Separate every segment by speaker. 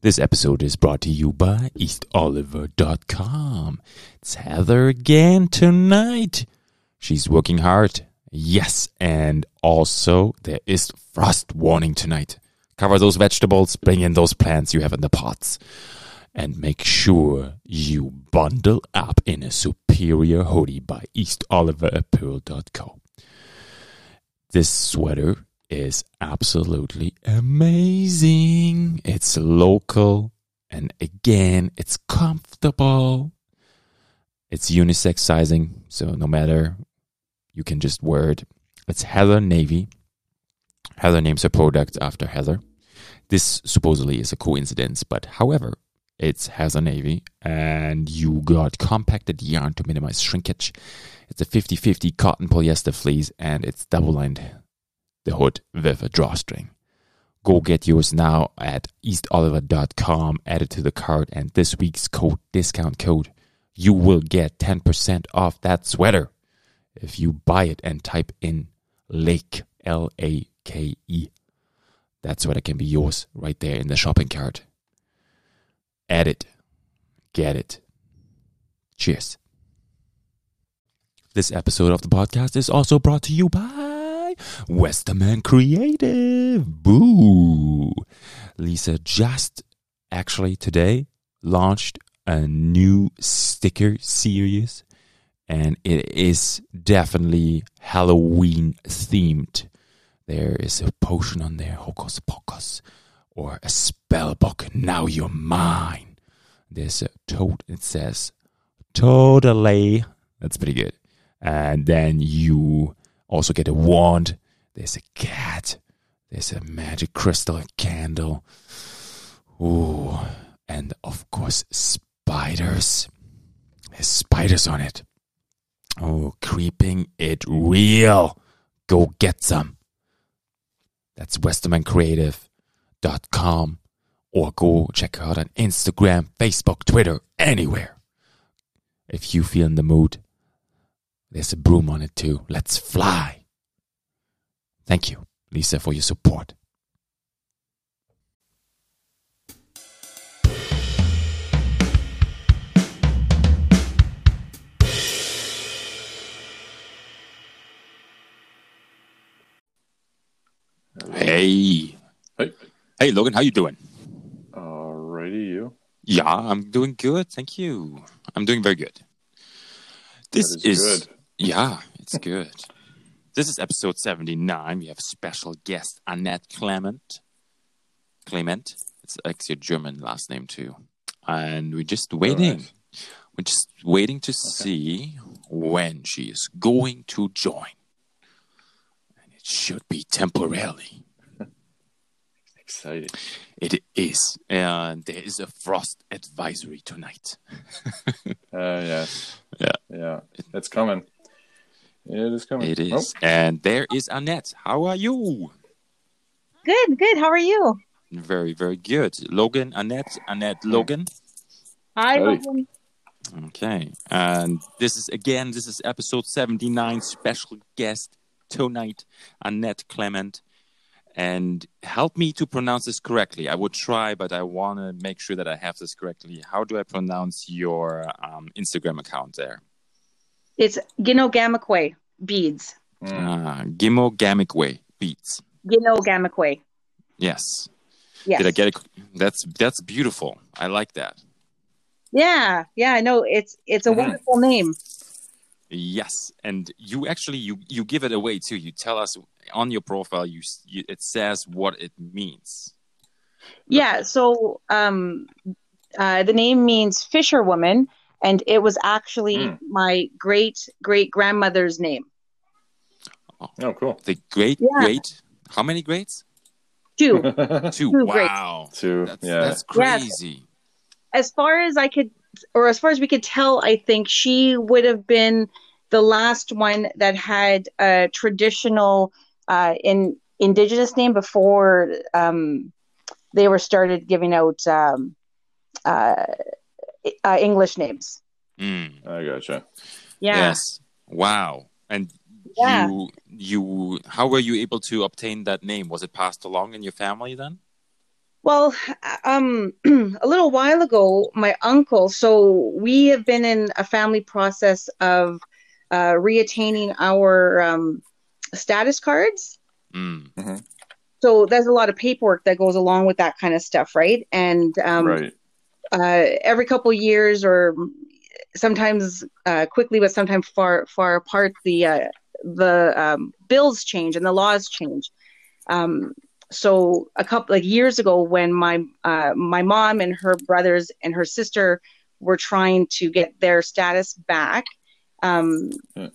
Speaker 1: This episode is brought to you by EastOliver.com. It's Heather again tonight. She's working hard. Yes, and also there is frost warning tonight. Cover those vegetables, bring in those plants you have in the pots, and make sure you bundle up in a superior hoodie by EastOliverApparel.co. This sweater is absolutely amazing. It's local and again, it's comfortable. It's unisex sizing, so no matter you can just wear it. It's Heather Navy. Heather names her product after Heather. This supposedly is a coincidence, but however, it's Heather Navy and you got compacted yarn to minimize shrinkage. It's a 50 50 cotton polyester fleece and it's double lined the hood with a drawstring. Go get yours now at eastoliver.com, add it to the cart, and this week's code discount code, you will get 10% off that sweater if you buy it and type in Lake L A K E. That sweater can be yours right there in the shopping cart. Add it, get it. Cheers. This episode of the podcast is also brought to you by Westerman Creative. Boo! Lisa just actually today launched a new sticker series and it is definitely Halloween themed. There is a potion on there, Hocus Pocus, or a spell book, Now You're Mine. There's a tote, it says, Totally. That's pretty good. And then you also get a wand. There's a cat. There's a magic crystal candle. Ooh. And of course, spiders. There's spiders on it. Oh, creeping it real. Go get some. That's westermancreative.com or go check her out on Instagram, Facebook, Twitter, anywhere. If you feel in the mood, there's a broom on it too. Let's fly. Thank you, Lisa, for your support. Hey.
Speaker 2: Hey.
Speaker 1: Hey, Logan, how you doing?
Speaker 2: Alrighty, you.
Speaker 1: Yeah, I'm doing good. Thank you. I'm doing very good. This
Speaker 2: That is good.
Speaker 1: Yeah, it's good. this is episode 79. We have a special guest, Annette Klement. Klement. It's actually a German last name too. And we're just waiting.
Speaker 2: nice.
Speaker 1: We're just waiting to see when she is going to join. And it should be temporarily.
Speaker 2: Exciting.
Speaker 1: It is. And there is a frost advisory tonight.
Speaker 2: Uh, yes.
Speaker 1: Yeah.
Speaker 2: Yeah. It's coming. It is coming.
Speaker 1: It is. Oh. And there is Annette. How are you?
Speaker 3: Good, good. How are you?
Speaker 1: Very, very good. Logan, Annette, Annette, Logan.
Speaker 3: Hi,
Speaker 2: Howdy.
Speaker 3: Logan.
Speaker 1: Okay. And this is again, this is episode 79, special guest tonight, Annette Klement. And help me to pronounce this correctly. I would try, but I want to make sure that I have this correctly. How do I pronounce your um, Instagram account there?
Speaker 3: It's Ginogamikwe beads.
Speaker 1: Uh, Gimo beads. Beats.
Speaker 3: Ginogamikwe.
Speaker 1: Yes.
Speaker 3: Yes.
Speaker 1: Did I get it? That's that's beautiful. I like that.
Speaker 3: Yeah, yeah. I know. It's it's a
Speaker 2: Mhm.
Speaker 3: wonderful name.
Speaker 1: Yes, and you actually you you give it away too. You tell us on your profile. You, you it says what it means.
Speaker 3: Yeah. So, um, uh, the name means fisherwoman, and it was actually
Speaker 2: Mm.
Speaker 3: my great great grandmother's name.
Speaker 2: oh, cool.
Speaker 1: The great
Speaker 3: Yeah.
Speaker 1: great. How many greats?
Speaker 3: Two.
Speaker 1: Two.
Speaker 3: Two grades.
Speaker 1: wow.
Speaker 2: Two.
Speaker 1: That's
Speaker 2: yeah.
Speaker 1: that's crazy.
Speaker 3: as far as I could, or as far as we could tell, I think she would have been the last one that had a traditional uh, in indigenous name before um, they were started giving out um, uh, uh, English names.
Speaker 1: Mm,
Speaker 2: I gotcha.
Speaker 3: Yeah.
Speaker 1: Yes. Wow. And
Speaker 3: Yeah.
Speaker 1: you you how were you able to obtain that name? Was it passed along in your family then?
Speaker 3: Well, um, a little while ago, my uncle. So we have been in a family process of uh, reattaining our um, status cards.
Speaker 1: mm-hmm
Speaker 3: So there's a lot of paperwork that goes along with that kind of stuff, right? And um,
Speaker 2: right.
Speaker 3: Uh, every couple years, or sometimes uh, quickly, but sometimes far far apart, the uh, the um, bills change and the laws change. Um, so a couple like years ago, when my uh, my mom and her brothers and her sister were trying to get their status back, um,
Speaker 2: Hmm.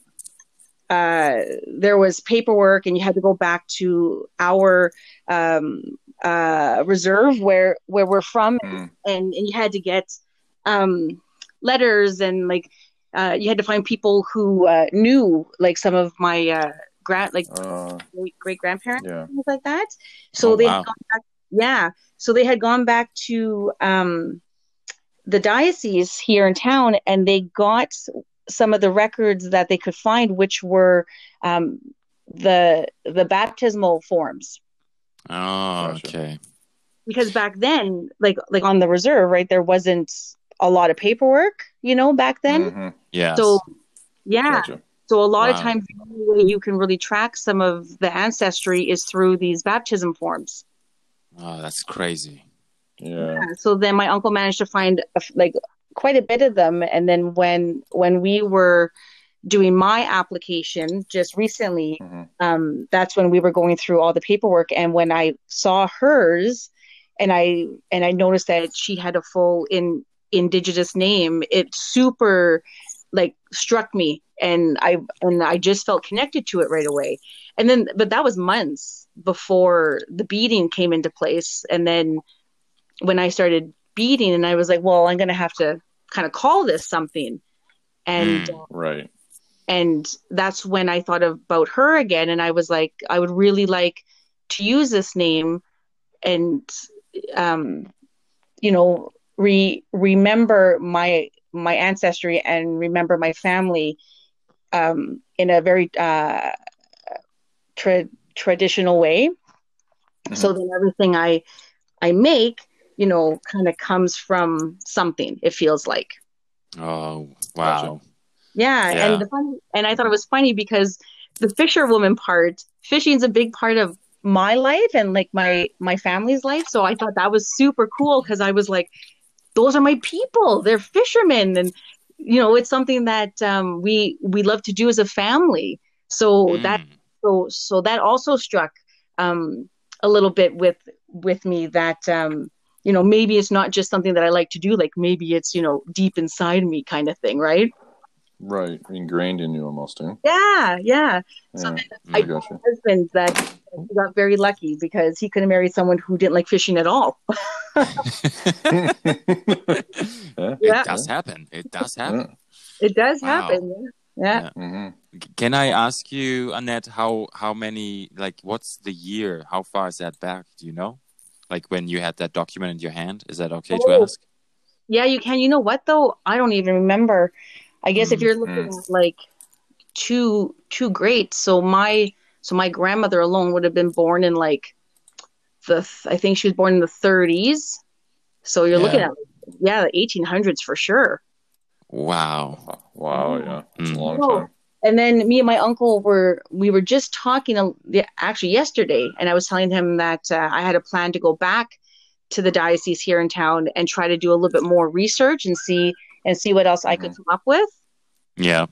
Speaker 3: uh, there was paperwork, and you had to go back to our um, uh, reserve where where we're from,
Speaker 2: Mm.
Speaker 3: and, and you had to get um, letters and like uh, you had to find people who uh, knew like some of my uh, grand like
Speaker 2: Uh,
Speaker 3: great grandparents
Speaker 2: yeah.
Speaker 3: things like that. So
Speaker 1: Oh,
Speaker 3: they
Speaker 1: wow.
Speaker 3: had gone back, yeah. So they had gone back to um, the diocese here in town, and they got some of the records that they could find, which were um, the the baptismal forms.
Speaker 1: Oh,
Speaker 2: Gotcha.
Speaker 1: okay.
Speaker 3: Because back then, like like on the reserve, right, there wasn't a lot of paperwork, you know, back then.
Speaker 2: Mhm.
Speaker 1: Yes.
Speaker 3: So yeah,
Speaker 2: Gotcha.
Speaker 3: So a lot of times the only way you can really track some of the ancestry is through these baptism forms.
Speaker 1: oh, that's crazy.
Speaker 2: Yeah.
Speaker 3: So then my uncle managed to find a f like quite a bit of them, and then when when we were doing my application just recently,
Speaker 2: Mhm.
Speaker 3: um, that's when we were going through all the paperwork, and when I saw hers, and I and I noticed that she had a full in indigenous name, it super like struck me, and I and I just felt connected to it right away, and then but that was months before the beading came into place, and then when I started beading, and I was like, well, I'm gonna have to kind of call this something, and
Speaker 1: Mm.
Speaker 2: Right.
Speaker 3: And that's when I thought about her again, and I was like, I would really like to use this name, and um, you know, re remember my my ancestry and remember my family um, in a very uh, tra- traditional way. So then everything I I make, you know, kind of comes from something. It feels like.
Speaker 1: Oh, wow.
Speaker 3: Yeah,
Speaker 1: Yeah.
Speaker 3: and the fun, and I thought it was funny because the fisherwoman part, fishing is a big part of my life and like my my family's life. So I thought that was super cool because I was like, those are my people. They're fishermen, and you know, it's something that um, we we love to do as a family. So that
Speaker 1: Mm.
Speaker 3: so so that also struck um, a little bit with with me that um, you know maybe it's not just something that I like to do. Like maybe it's you know deep inside me kind of thing, right?
Speaker 2: Right. Ingrained in you almost, eh?
Speaker 3: Yeah, yeah. So
Speaker 2: Yeah.
Speaker 3: I
Speaker 2: I gotcha.
Speaker 3: husband that got very lucky because he could have married someone who didn't like fishing at all.
Speaker 2: yeah.
Speaker 3: Yeah.
Speaker 1: It does happen. It does happen.
Speaker 3: It does
Speaker 1: Wow.
Speaker 3: happen. Yeah.
Speaker 2: hmm
Speaker 1: Can I ask you, Annette, how how many like what's the year? How far is that back? Do you know? Like when you had that document in your hand? Is that okay to
Speaker 3: Oh.
Speaker 1: ask?
Speaker 3: Yeah, you can. You know what though? I don't even remember. I guess if
Speaker 1: Mm,
Speaker 3: you're looking at like two two greats, so my so my grandmother alone would have been born in like the I think she was born in the 30s. So you're looking
Speaker 1: Yeah.
Speaker 3: at yeah, the 1800s for sure.
Speaker 1: Wow.
Speaker 2: Wow. Yeah. It's a
Speaker 1: Mm.
Speaker 2: long time.
Speaker 3: And then me and my uncle were we were just talking uh, actually yesterday, and I was telling him that uh, I had a plan to go back to the diocese here in town and try to do a little bit more research and see and see what else I could come up with.
Speaker 1: Yeah.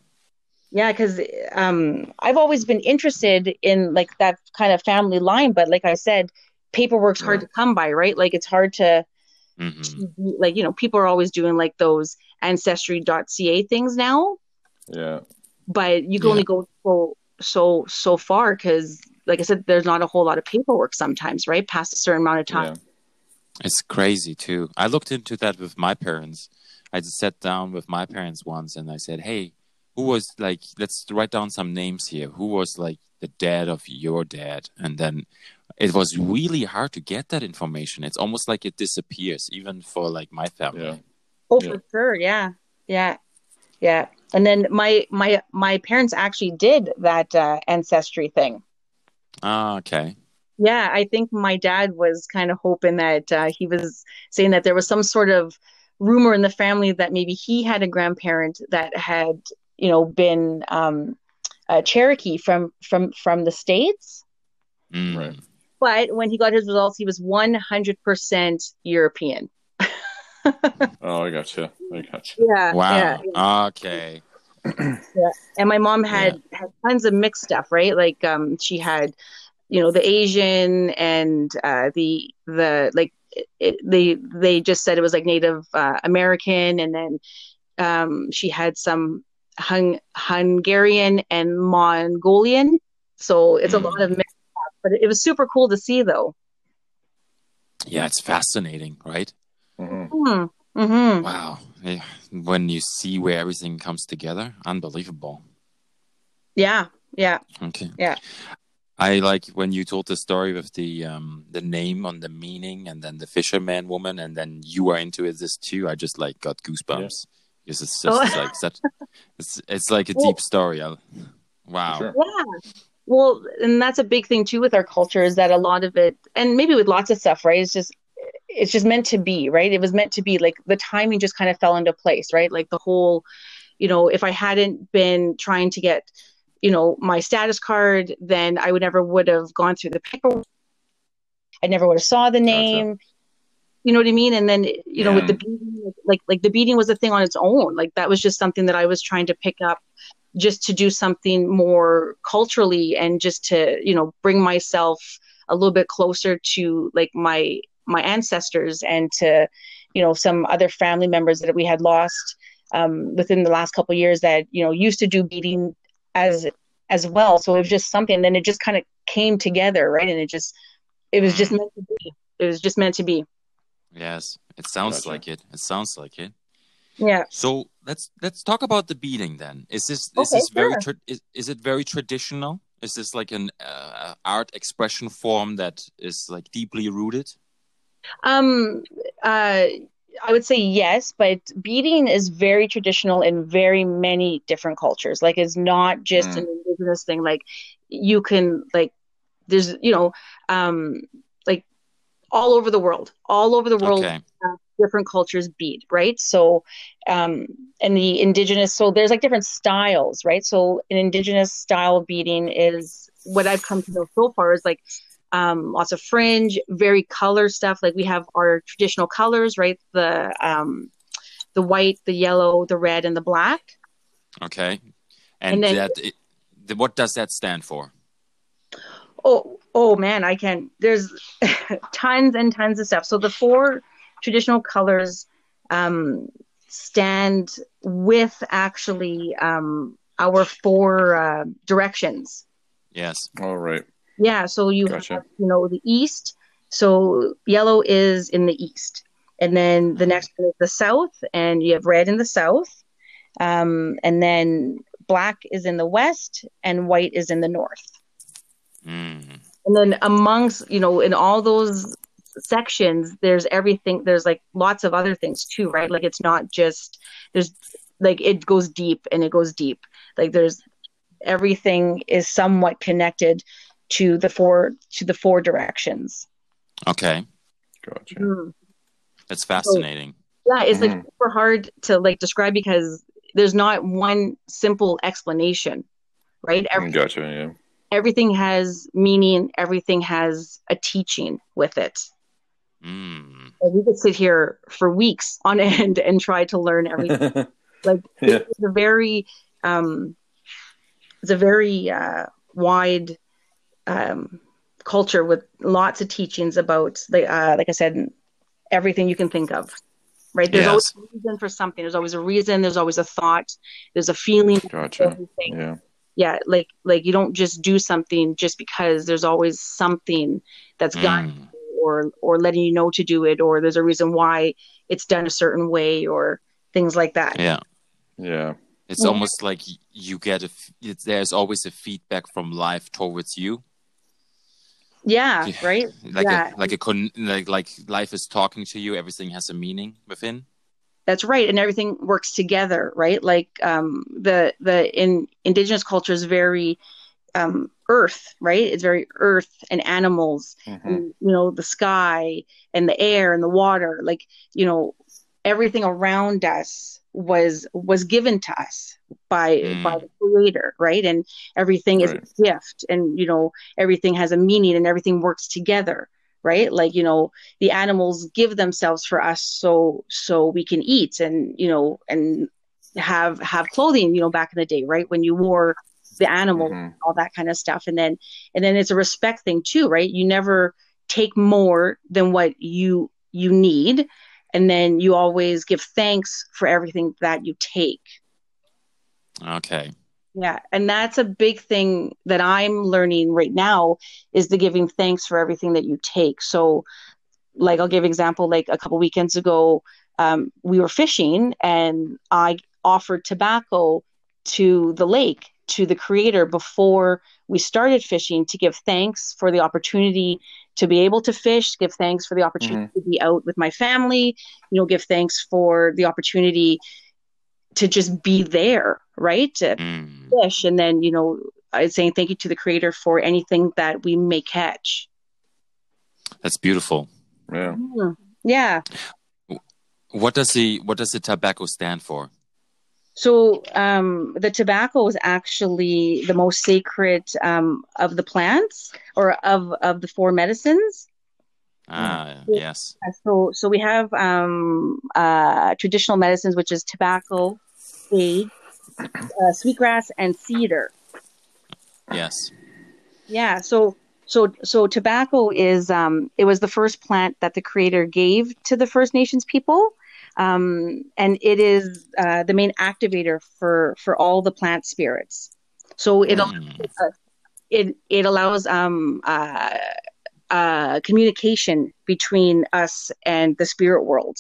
Speaker 3: Yeah, because um, I've always been interested in like that kind of family line, but like I said, paperwork's hard
Speaker 2: Yeah.
Speaker 3: to come by, right? Like it's hard to
Speaker 1: hmm
Speaker 3: like you know people are always doing like those ancestry.ca things now
Speaker 2: Yeah.
Speaker 3: but you can
Speaker 1: Yeah.
Speaker 3: only go so so so far because like i said there's not a whole lot of paperwork sometimes right past a certain amount of time
Speaker 2: Yeah.
Speaker 1: It's crazy too. I looked into that with my parents. I just sat down with my parents once and I said, "Hey, who was like? Let's write down some names here. Who was like the dad of your dad?" And then it was really hard to get that information. It's almost like it disappears, even for like my family.
Speaker 2: Yeah.
Speaker 3: oh
Speaker 2: Yeah.
Speaker 3: for sure yeah yeah yeah and then my my my parents actually did that uh, ancestry thing
Speaker 1: Ah, okay.
Speaker 3: Yeah, I think my dad was kind of hoping that uh, he was saying that there was some sort of rumor in the family that maybe he had a grandparent that had, you know, been um, a Cherokee from from from the states.
Speaker 1: Mm.
Speaker 2: Right.
Speaker 3: But when he got his results, he was 100% European.
Speaker 2: Oh, I got you. I got you.
Speaker 3: Yeah.
Speaker 1: Wow.
Speaker 3: Yeah.
Speaker 1: Okay.
Speaker 3: and my mom had had tons of mixed stuff right like um she had you know the asian and uh the the like it, they they just said it was like native uh, american and then um she had some Hung, hungarian and mongolian so it's a
Speaker 1: Mm.
Speaker 3: lot of mixed stuff but it, was super cool to see though
Speaker 1: Yeah, it's fascinating, right?
Speaker 2: hmm
Speaker 3: hmm hmm
Speaker 1: Wow. Yeah. When you see where everything comes together, unbelievable.
Speaker 3: yeah yeah
Speaker 1: Okay.
Speaker 3: Yeah.
Speaker 1: I like when you told the story with the um the name on the meaning and then the fisherman woman and then you are into it this too. I just like got goosebumps. Because it's just
Speaker 3: Oh.
Speaker 1: like such it's it's like a
Speaker 3: Well-
Speaker 1: deep story. I, wow.
Speaker 2: Sure.
Speaker 3: Yeah. Well, and that's a big thing too with our culture is that a lot of it, and maybe with lots of stuff, right? It's just, it's just meant to be, right? It was meant to be. Like the timing just kind of fell into place, right? Like the whole, you know, if I hadn't been trying to get, you know, my status card, then I would never would have gone through the paperwork. I never would have saw the name. You know what I mean? And then, you know, with the beading, like, like the beading was a thing on its own. Like that was just something that I was trying to pick up just to do something more culturally and just to you know bring myself a little bit closer to like my my ancestors and to you know some other family members that we had lost um, within the last couple of years that you know used to do beading as as well so it was just something then it just kind of came together right and it just it was just meant to be it was just meant to be
Speaker 1: Yes. It sounds
Speaker 2: Gotcha.
Speaker 1: like it. It sounds like it.
Speaker 3: yeah
Speaker 1: So let's let's talk about the beading then. Is this is
Speaker 3: Okay,
Speaker 1: this very
Speaker 3: sure.
Speaker 1: tra- is, is it very traditional? Is this like an uh, art expression form that is like deeply rooted?
Speaker 3: Um, uh, I would say yes, but beading is very traditional in very many different cultures. Like, it's not just
Speaker 2: Mm.
Speaker 3: an indigenous thing. Like, you can like, there's you know, um, like all over the world, all over the world,
Speaker 1: Okay.
Speaker 3: different cultures bead, right? So, um, and the indigenous, so there's like different styles, right? So, an indigenous style of beading is what I've come to know so far is like um, lots of fringe, very color stuff. Like we have our traditional colors, right? The um, the white, the yellow, the red, and the black.
Speaker 1: Okay. And,
Speaker 3: And then-
Speaker 1: that it, what does that stand for?
Speaker 3: Oh, oh man, I can. There's tons and tons of stuff. So the four traditional colors um, stand with actually um, our four uh, directions.
Speaker 1: Yes.
Speaker 2: All right.
Speaker 3: Yeah, so you
Speaker 2: Gotcha.
Speaker 3: have, you know, the east. So yellow is in the east. And then the next one is the south, and you have red in the south. Um, and then black is in the west, and white is in the north.
Speaker 1: Mm.
Speaker 3: And then amongst, you know, in all those sections, there's everything, there's like lots of other things too, right? Like it's not just, there's like it goes deep and it goes deep. Like there's everything is somewhat connected to the four to the four directions.
Speaker 1: Okay.
Speaker 2: Gotcha.
Speaker 3: Mm.
Speaker 1: That's fascinating.
Speaker 3: Yeah, it's like
Speaker 2: Mhm.
Speaker 3: super hard to like describe because there's not one simple explanation, right? Every,
Speaker 2: Gotcha. Yeah.
Speaker 3: everything has meaning, everything has a teaching with it.
Speaker 1: Mm.
Speaker 3: And we could sit here for weeks on end and try to learn everything. like
Speaker 2: Yeah.
Speaker 3: it's a very um it's a very uh wide um culture with lots of teachings about like uh like I said everything you can think of. Right? There's
Speaker 1: Yes.
Speaker 3: always a reason for something. There's always a reason, there's always a thought, there's a feeling
Speaker 2: Gotcha.
Speaker 3: everything.
Speaker 2: Yeah.
Speaker 3: Yeah, like like you don't just do something just because there's always something that's guiding
Speaker 1: Mm.
Speaker 3: you or or letting you know to do it or there's a reason why it's done a certain way or things like that.
Speaker 1: Yeah.
Speaker 2: Yeah.
Speaker 1: It's
Speaker 3: Yeah.
Speaker 1: almost like you get a, It's, there's always a feedback from life towards you,
Speaker 3: Yeah, right?
Speaker 1: like
Speaker 3: Yeah.
Speaker 1: a like a con, like like life is talking to you. Everything has a meaning within.
Speaker 3: That's right. And everything works together, right? Like um the the in indigenous culture is very um, earth, right? It's very earth and animals,
Speaker 2: Mhm.
Speaker 3: and, you know, the sky and the air and the water. Like, you know, everything around us was was given to us by
Speaker 1: Mm.
Speaker 3: by the creator right? And everything is a gift and you know everything has a meaning and everything works together right? Like you know the animals give themselves for us so so we can eat and you know and have have clothing you know back in the day right? When you wore the animal
Speaker 2: Mhm.
Speaker 3: all that kind of stuff. And then and then it's a respect thing too right? You never take more than what you you need and then you always give thanks for everything that you take.
Speaker 1: Okay.
Speaker 3: yeah. And that's a big thing that i'm learning right now is the giving thanks for everything that you take. So like i'll give example like a couple weekends ago um, we were fishing and i offered tobacco to the lake to the creator before we started fishing to give thanks for the opportunity to be able to fish give thanks for the opportunity to be out with my family you know give thanks for the opportunity to just be there right to
Speaker 1: Mm.
Speaker 3: fish and then you know i saying thank you to the creator for anything that we may catch
Speaker 1: That's beautiful.
Speaker 2: Yeah.
Speaker 3: yeah
Speaker 1: What does the what does the tobacco stand for?
Speaker 3: So um, the tobacco is actually the most sacred um, of the plants or of of the four medicines
Speaker 1: Ah, yes.
Speaker 3: So so we have um, uh, traditional medicines which is tobacco sage uh, sweetgrass and cedar
Speaker 1: Yes.
Speaker 3: Yeah, so so so tobacco is um it was the first plant that the creator gave to the First Nations people. Um and it is uh, the main activator for for all the plant spirits. So it
Speaker 1: Mm.
Speaker 3: it it allows um uh uh communication between us and the spirit world.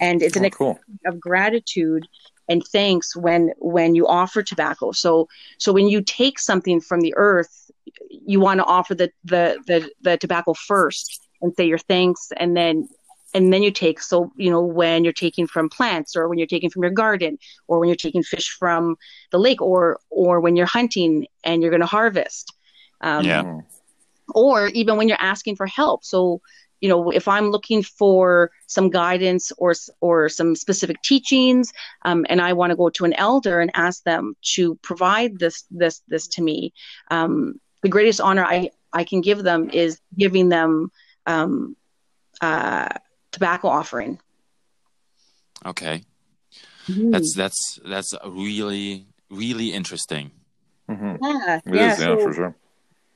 Speaker 3: And it's an
Speaker 2: Oh, cool.
Speaker 3: of gratitude and thanks when when you offer tobacco so so when you take something from the earth you want to offer the the the, the tobacco first and say your thanks and then and then you take so you know when you're taking from plants or when you're taking from your garden or when you're taking fish from the lake or or when you're hunting and you're going to harvest um,
Speaker 1: Yeah.
Speaker 3: Or even when you're asking for help. So, you know, if I'm looking for some guidance or or some specific teachings, um, and I want to go to an elder and ask them to provide this this this to me, um, the greatest honor I I can give them is giving them um, uh, tobacco offering.
Speaker 1: Okay. That's that's that's really really interesting.
Speaker 2: Mhm.
Speaker 3: yeah,
Speaker 2: It
Speaker 3: yeah.
Speaker 2: is, yeah, for sure.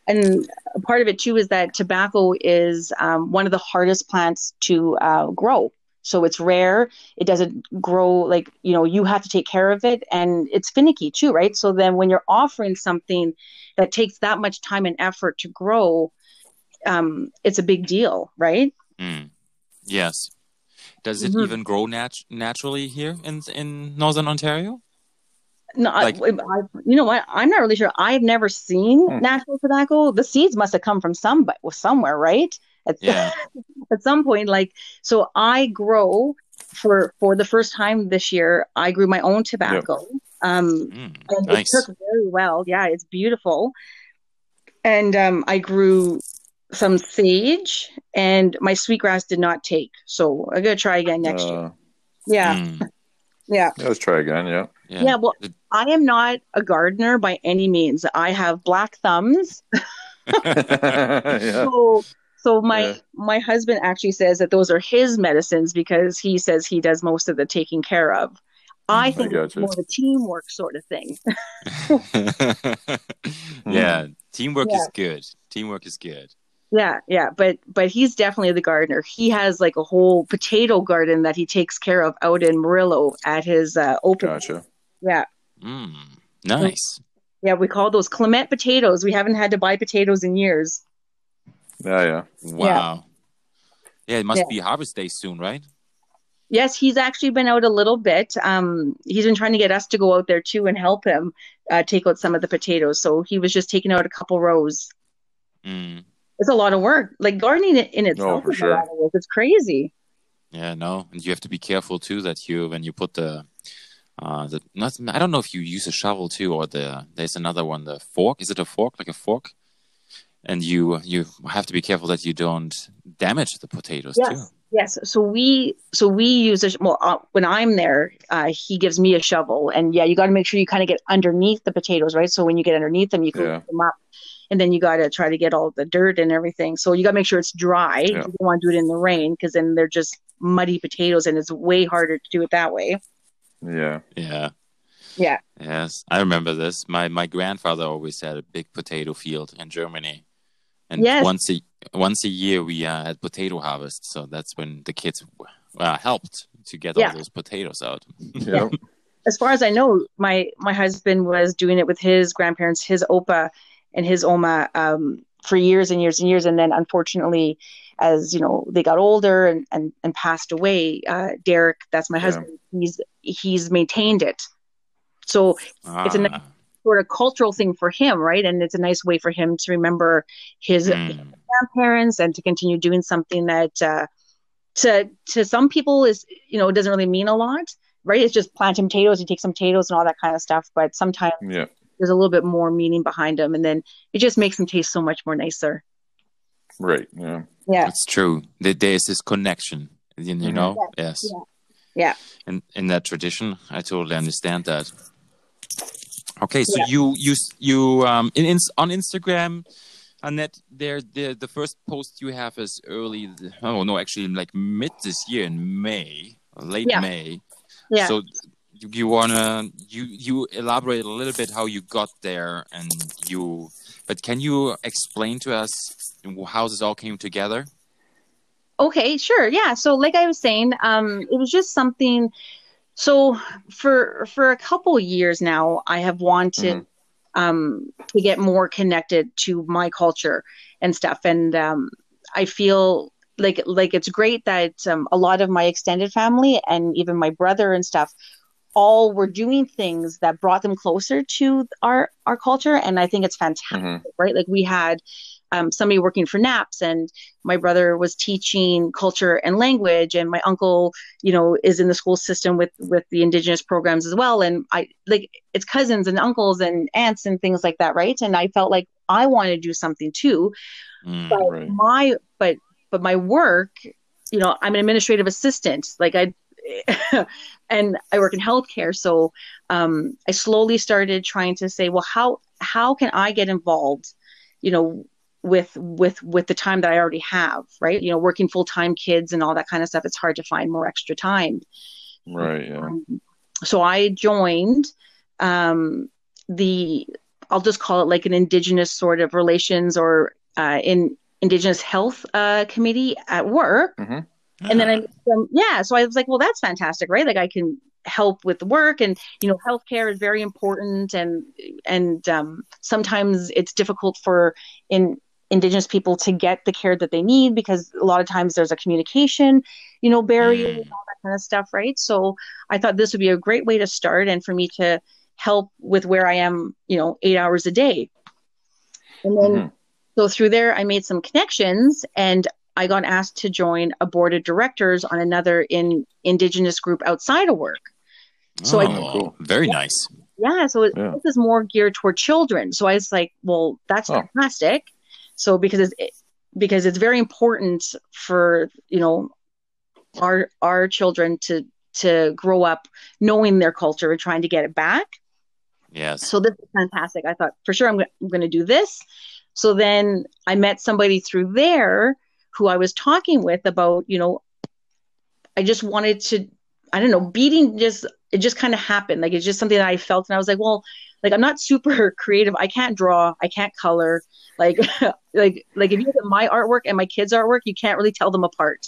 Speaker 3: and part of it too is that tobacco is um, one of the hardest plants to uh, grow. So it's rare. It doesn't grow like you know you have to take care of it, and it's finicky too, right? So then when you're offering something that takes that much time and effort to grow, um, it's a big deal, right?
Speaker 1: Mm. Yes. Does it
Speaker 3: Mhm.
Speaker 1: even grow nat- naturally here in in Northern Ontario?
Speaker 3: No, I-
Speaker 1: Like-
Speaker 3: I, you know what? I'm not really sure. I've never seen
Speaker 2: Hmm.
Speaker 3: natural tobacco. The seeds must have come from some somewhere, right? At,
Speaker 1: Yeah.
Speaker 3: at some point, like so, I grow for for the first time this year. I grew my own tobacco. Um,
Speaker 1: Mm.
Speaker 3: and
Speaker 1: Nice.
Speaker 3: it took very well. Yeah, it's beautiful. And um, I grew some sage, and my sweetgrass did not take. So I'm gonna try again next year.
Speaker 2: Uh,
Speaker 3: Yeah,
Speaker 1: Mm.
Speaker 3: yeah.
Speaker 2: yeah, let's try again. Yeah.
Speaker 1: Yeah.
Speaker 3: Yeah, well, I am not a gardener by any means. I have black thumbs.
Speaker 2: yeah.
Speaker 3: So, so my
Speaker 2: Yeah.
Speaker 3: my husband actually says that those are his medicines because he says he does most of the taking care of. I
Speaker 1: I
Speaker 3: think it's more of a teamwork sort of thing.
Speaker 1: yeah. Teamwork is good. Teamwork is good.
Speaker 3: Yeah, yeah, but but he's definitely the gardener. He has like a whole potato garden that he takes care of out in Murillo at his uh, open.
Speaker 2: Gotcha.
Speaker 3: Yeah,
Speaker 1: Mm. Nice.
Speaker 3: yeah, we call those Klement potatoes. We haven't had to buy potatoes in years.
Speaker 2: Yeah, yeah.
Speaker 1: Wow. Yeah, it must
Speaker 3: Yeah.
Speaker 1: be harvest day soon, right?
Speaker 3: Yes, he's actually been out a little bit. Um, he's been trying to get us to go out there too and help him uh, take out some of the potatoes. So he was just taking out a couple rows.
Speaker 1: Mm.
Speaker 3: It's a lot of work. Like gardening in- in itself
Speaker 2: for
Speaker 3: is
Speaker 2: sure.
Speaker 3: a lot of work. It's crazy.
Speaker 1: Yeah, no, and you have to be careful too that you when you put the Uh, the, not, I don't know if you use a shovel too, or the there's another one, the fork. Is it a fork, like a fork? And you you have to be careful that you don't damage the potatoes
Speaker 3: yes.
Speaker 1: too.
Speaker 3: Yes. So we so we use a well uh, when I'm there, uh, he gives me a shovel, and yeah, you got to make sure you kind of get underneath the potatoes, right? So when you get underneath them, you can
Speaker 2: Yeah.
Speaker 3: lift them up, and then you got to try to get all the dirt and everything. So you got to make sure it's dry.
Speaker 2: Yeah.
Speaker 3: You don't want to do it in the rain because then they're just muddy potatoes, and it's way harder to do it that way.
Speaker 2: Yeah.
Speaker 1: Yeah.
Speaker 3: Yeah.
Speaker 1: Yes, I remember this. My my grandfather always had a big potato field in Germany, and
Speaker 3: Yes.
Speaker 1: once a once a year we uh, had potato harvest. So that's when the kids uh, helped to get
Speaker 3: Yeah.
Speaker 1: all those potatoes out.
Speaker 2: Yep.
Speaker 3: As far as I know, my my husband was doing it with his grandparents, his opa and his oma, um, for years and years and years, and then unfortunately, as you know, they got older and and, and passed away. Uh, Derek, that's my
Speaker 2: Yeah.
Speaker 3: husband. He's he's maintained it. So It's a
Speaker 1: Ah,
Speaker 3: sort of cultural thing for him, right? And it's a nice way for him to remember his
Speaker 1: mm,
Speaker 3: grandparents and to continue doing something that uh, to to some people is you know doesn't really mean a lot, right? It's just planting potatoes, you take some potatoes and all that kind of stuff. But sometimes
Speaker 2: Yeah.
Speaker 3: There's a little bit more meaning behind them, and then it just makes them taste so much more nicer.
Speaker 2: Right. Yeah.
Speaker 3: Yeah,
Speaker 1: it's true. There's this connection, you, you know. Yes.
Speaker 3: Yeah. Yeah.
Speaker 1: In in that tradition, I totally understand that. Okay, so
Speaker 3: Yeah.
Speaker 1: you you you um in, in on Instagram, Annette, there the the first post you have is early. Oh no, actually like mid this year in May, late
Speaker 3: Yeah.
Speaker 1: May.
Speaker 3: yeah.
Speaker 1: So you, wanna you you elaborate a little bit how you got there and you, but can you explain to us how this all came together?
Speaker 3: Okay, sure. Yeah. So like I was saying, um, it was just something so for for a couple years now, I have wanted um to get more connected to my culture and stuff. And um I feel like like it's great that um, a lot of my extended family and even my brother and stuff all were doing things that brought them closer to our our culture and I think it's fantastic
Speaker 2: Mhm.
Speaker 3: right? Like we had um, somebody working for NAPS, and my brother was teaching culture and language, and my uncle, you know, is in the school system with with the indigenous programs as well. And I like it's cousins and uncles and aunts and things like that, right? And I felt like I wanted to do something too,
Speaker 1: Mm,
Speaker 3: but
Speaker 2: Right.
Speaker 3: my but but my work, you know, I'm an administrative assistant, like I. and I work in healthcare, so um, I slowly started trying to say, well, how how can I get involved, you know, with with with the time that I already have, right? You know, working full time kids and all that kind of stuff. It's hard to find more extra time.
Speaker 2: Right. Yeah.
Speaker 3: Um, so I joined um, the I'll just call it like an indigenous sort of relations or uh, in indigenous health uh, committee at work. And then I, um, yeah, so I was like, well, that's fantastic, right? Like I can help with the work and, you know, healthcare is very important. And, and, um, sometimes it's difficult for in indigenous people to get the care that they need because a lot of times there's a communication, you know, barrier
Speaker 1: Mm.
Speaker 3: and all that kind of stuff. Right. So I thought this would be a great way to start and for me to help with where I am, you know, eight hours a day. And then,
Speaker 2: Mhm.
Speaker 3: so through there, I made some connections and I got asked to join a board of directors on another in indigenous group outside of work. So I-
Speaker 1: oh,
Speaker 2: Cool.
Speaker 1: very nice.
Speaker 3: Yeah, so it,
Speaker 2: Yeah.
Speaker 3: this is more geared toward children. So I was like, well, that's
Speaker 2: Oh.
Speaker 3: fantastic. So because it's because it's very important for you know our our children to to grow up knowing their culture and trying to get it back.
Speaker 1: Yes.
Speaker 3: So this is fantastic. I thought for sure I'm, go- I'm going to do this. So then I met somebody through there who I was talking with about, you know, I just wanted to, I don't know, beading just, it just kind of happened. Like it's just something that I felt. And I was like, well, like I'm not super creative. I can't draw. I can't color. Like, like, like if you look at my artwork and my kids' artwork, you can't really tell them apart.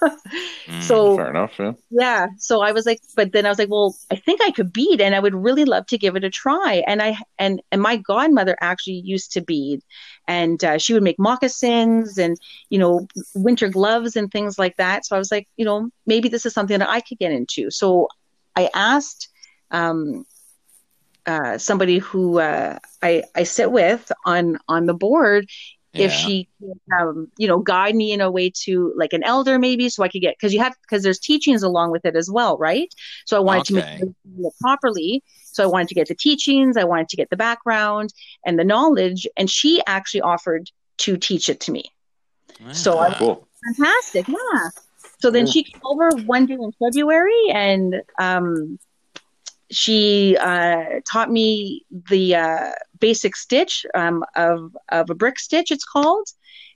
Speaker 1: Mm.
Speaker 3: So
Speaker 2: Fair enough. Yeah.
Speaker 3: yeah so i was like but then i was like well i think i could bead and i would really love to give it a try and i and and my godmother actually used to bead and uh, she would make moccasins and you know winter gloves and things like that so i was like you know maybe this is something that i could get into so i asked um uh, somebody who uh, I, I sit with on on the board if she um, you know guide me in a way to like an elder maybe so i could get because you have because there's teachings along with it as well right so i wanted
Speaker 1: Okay.
Speaker 3: to make it properly so i wanted to get the teachings i wanted to get the background and the knowledge and she actually offered to teach it to me So I-
Speaker 2: Cool.
Speaker 3: fantastic yeah so then
Speaker 2: Yeah.
Speaker 3: she came over one day in february and um she uh, taught me the uh, basic stitch um, of of a brick stitch. It's called,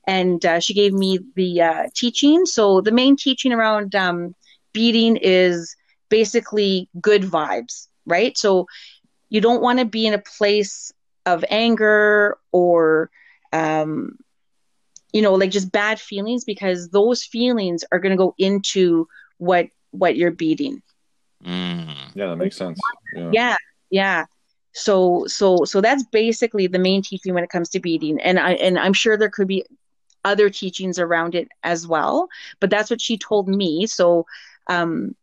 Speaker 3: and uh, she gave me the uh, teaching. So the main teaching around um, beading is basically good vibes, right? So you don't want to be in a place of anger or um, you know like just bad feelings because those feelings are going to go into what what you're beading
Speaker 1: mm.
Speaker 2: Yeah, that makes sense. Yeah.
Speaker 3: yeah yeah so so so that's basically the main teaching when it comes to beading and i and i'm sure there could be other teachings around it as well but that's what she told me so um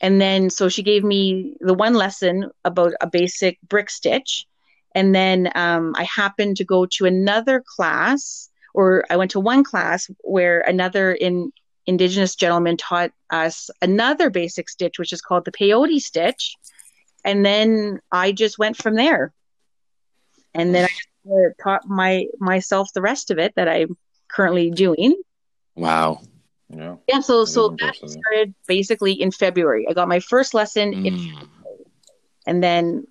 Speaker 3: and then so she gave me the one lesson about a basic brick stitch and then um, i happened to go to another class or i went to one class where another in indigenous gentleman taught us another basic stitch which is called the peyote stitch and then I just went from there. And then I uh, taught my myself the rest of it that I'm currently doing.
Speaker 1: Wow.
Speaker 2: Yeah.
Speaker 3: Yeah, so
Speaker 2: That
Speaker 3: so that started basically in February. I got my first lesson, in,
Speaker 1: Mm.
Speaker 3: and then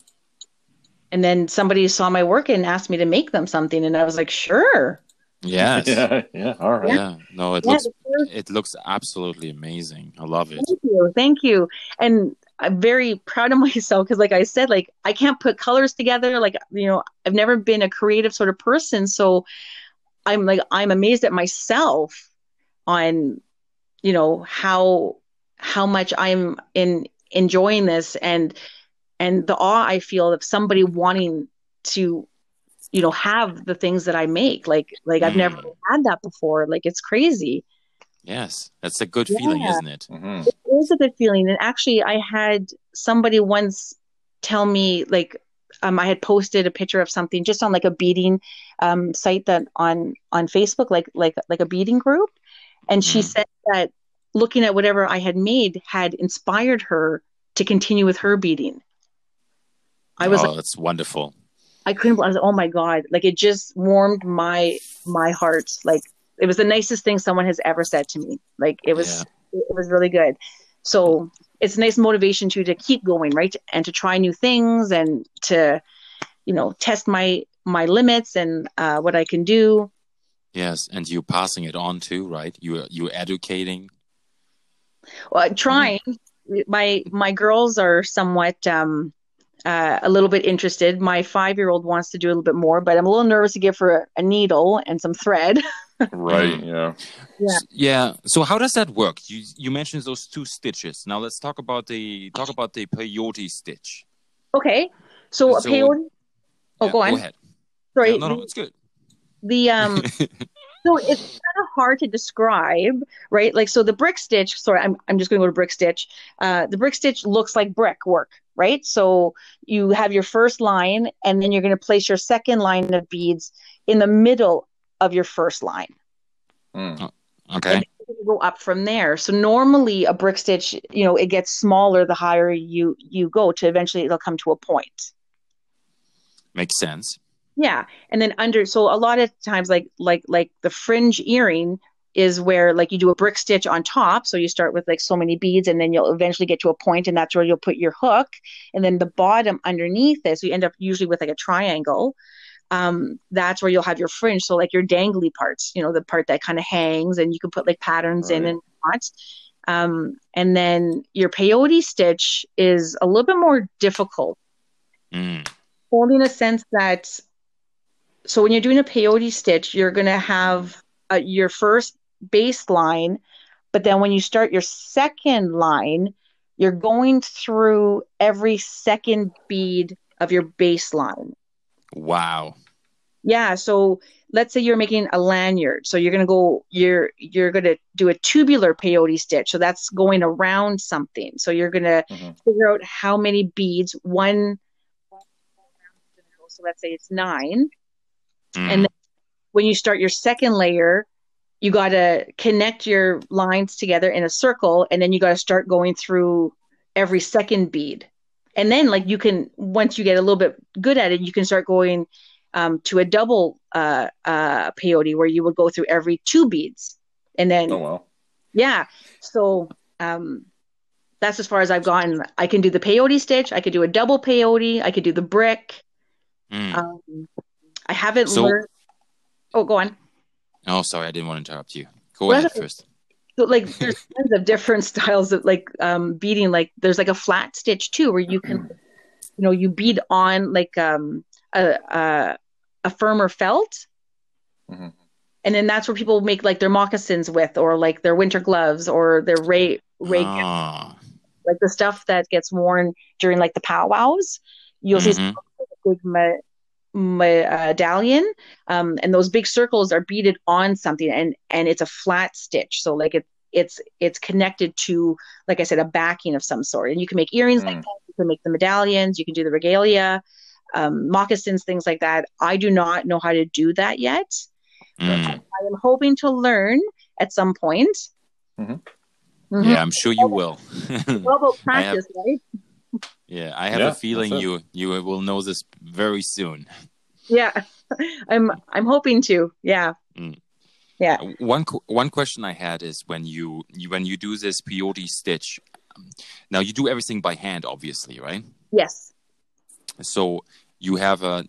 Speaker 3: and then somebody saw my work and asked me to make them something, and I was like, sure.
Speaker 1: Yes.
Speaker 2: Yeah. Yeah. All right.
Speaker 1: Yeah. No, it
Speaker 3: Yeah,
Speaker 1: looks it looks absolutely amazing. I love it.
Speaker 3: Thank you, thank you, and I'm very proud of myself because, like I said, like I can't put colors together. Like you know, I've never been a creative sort of person, so I'm like I'm amazed at myself on, you know, how how much I'm in enjoying this and and the awe I feel of somebody wanting to, you know, have the things that I make. Like like I've never
Speaker 1: Mm.
Speaker 3: had that before. Like it's crazy.
Speaker 1: Yes. That's a good feeling, isn't it?
Speaker 2: hmm
Speaker 3: it was a good feeling and actually i had somebody once tell me like um, i had posted a picture of something just on like a beading um, site that on on facebook like like like a beading group and she
Speaker 1: Mm.
Speaker 3: said that looking at whatever i had made had inspired her to continue with her beading i was
Speaker 1: oh,
Speaker 3: like
Speaker 1: that's wonderful.
Speaker 3: I couldn't i was like oh my god like it just warmed my my heart like it was the nicest thing someone has ever said to me like it was it was really good. So it's a nice motivation to to keep going, right? And to try new things and to, you know, test my my limits and uh, what I can do.
Speaker 1: Yes, and you passing it on too, right? You you educating.
Speaker 3: Well, trying. My my girls are somewhat um, uh, a little bit interested. My five year old wants to do a little bit more, but I'm a little nervous to give her a needle and some thread.
Speaker 2: Right. Yeah.
Speaker 3: Yeah.
Speaker 1: S- Yeah. So how does that work? You you mentioned those two stitches. Now let's talk about the talk about the peyote stitch.
Speaker 3: Okay, so, a peyote. Oh,
Speaker 1: Yeah,
Speaker 3: go on.
Speaker 1: ahead.
Speaker 3: Sorry.
Speaker 1: Yeah, no, no, it's good.
Speaker 3: the um so it's kind of hard to describe right like so the brick stitch sorry i'm, I'm just going to go to brick stitch uh, the brick stitch looks like brick work right so you have your first line and then you're going to place your second line of beads in the middle of your first line
Speaker 2: Mm.
Speaker 1: Okay.
Speaker 3: You go up from there so normally a brick stitch you know it gets smaller the higher you you go to eventually it'll come to a point
Speaker 1: Makes sense.
Speaker 3: Yeah, and then under so a lot of times like like like the fringe earring is where like you do a brick stitch on top, so you start with like so many beads and then you'll eventually get to a point and that's where you'll put your hook and then the bottom underneath so you end up usually with like a triangle. Um, that's where you'll have your fringe, so like your dangly parts, you know, the part that kind of hangs and you can put like patterns in and whatnot. Um, and then your peyote stitch is a little bit more difficult
Speaker 1: Mm.
Speaker 3: only in a sense that so when you're doing a peyote stitch you're going to have uh, your first baseline but then when you start your second line you're going through every second bead of your baseline
Speaker 1: Wow.
Speaker 3: yeah so let's say you're making a lanyard so you're going to go you're you're going to do a tubular peyote stitch so that's going around something so you're going to
Speaker 2: Mhm.
Speaker 3: figure out how many beads one so let's say it's nine
Speaker 1: Mm.
Speaker 3: And when you start your second layer, you got to connect your lines together in a circle, and then you got to start going through every second bead. And then, like, you can, once you get a little bit good at it, you can start going um, to a double uh, uh, peyote where you would go through every two beads. And then,
Speaker 2: Oh wow.
Speaker 3: yeah. So um, that's as far as I've gotten. I can do the peyote stitch. I could do a double peyote. I could do the brick.
Speaker 1: Mm.
Speaker 3: Um, I haven't
Speaker 1: So-
Speaker 3: learned. Oh, go on.
Speaker 1: Oh, sorry, I didn't want to interrupt you. Go
Speaker 3: Well,
Speaker 1: ahead
Speaker 3: that's-
Speaker 1: first.
Speaker 3: So like there's tons of different styles of like um beading. Like there's like a flat stitch too, where you can, you know, you bead on like um a a, a firmer felt,
Speaker 2: Mhm.
Speaker 3: and then that's where people make like their moccasins with, or like their winter gloves, or their ray ray
Speaker 1: Ah,
Speaker 3: like the stuff that gets worn during like the powwows. You'll see
Speaker 1: mhm.
Speaker 3: a big me- medallion, um, and those big circles are beaded on something, and and it's a flat stitch. So like it it's it's connected to like I said a backing of some sort, and you can make earrings like
Speaker 2: Mm.
Speaker 3: that. You can make the medallions. You can do the regalia, um, moccasins, things like that. I do not know how to do that yet.
Speaker 1: Mm.
Speaker 3: I am hoping to learn at some point.
Speaker 2: Mhm.
Speaker 3: Mhm.
Speaker 1: Yeah, I'm sure you will.
Speaker 3: Well,
Speaker 1: I have-
Speaker 3: practice, right?
Speaker 1: Yeah, I have
Speaker 2: Yeah,
Speaker 1: a feeling you you will know this very soon.
Speaker 3: Yeah, I'm I'm hoping to. Yeah.
Speaker 1: yeah. One one question I had is when you, you when you do this peyote stitch. um, Now you do everything by hand, obviously, right?
Speaker 3: Yes.
Speaker 1: So you have a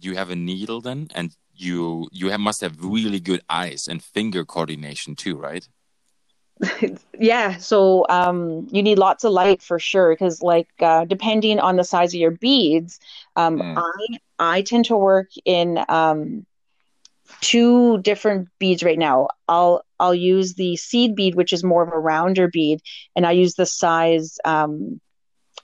Speaker 1: you have a needle then, and you you have, must have really good eyes and finger coordination too, right?
Speaker 3: yeah so um you need lots of light for sure because like uh depending on the size of your beads um
Speaker 2: Mm.
Speaker 3: i i tend to work in um two different beads right now i'll i'll use the seed bead which is more of a rounder bead and i use the size um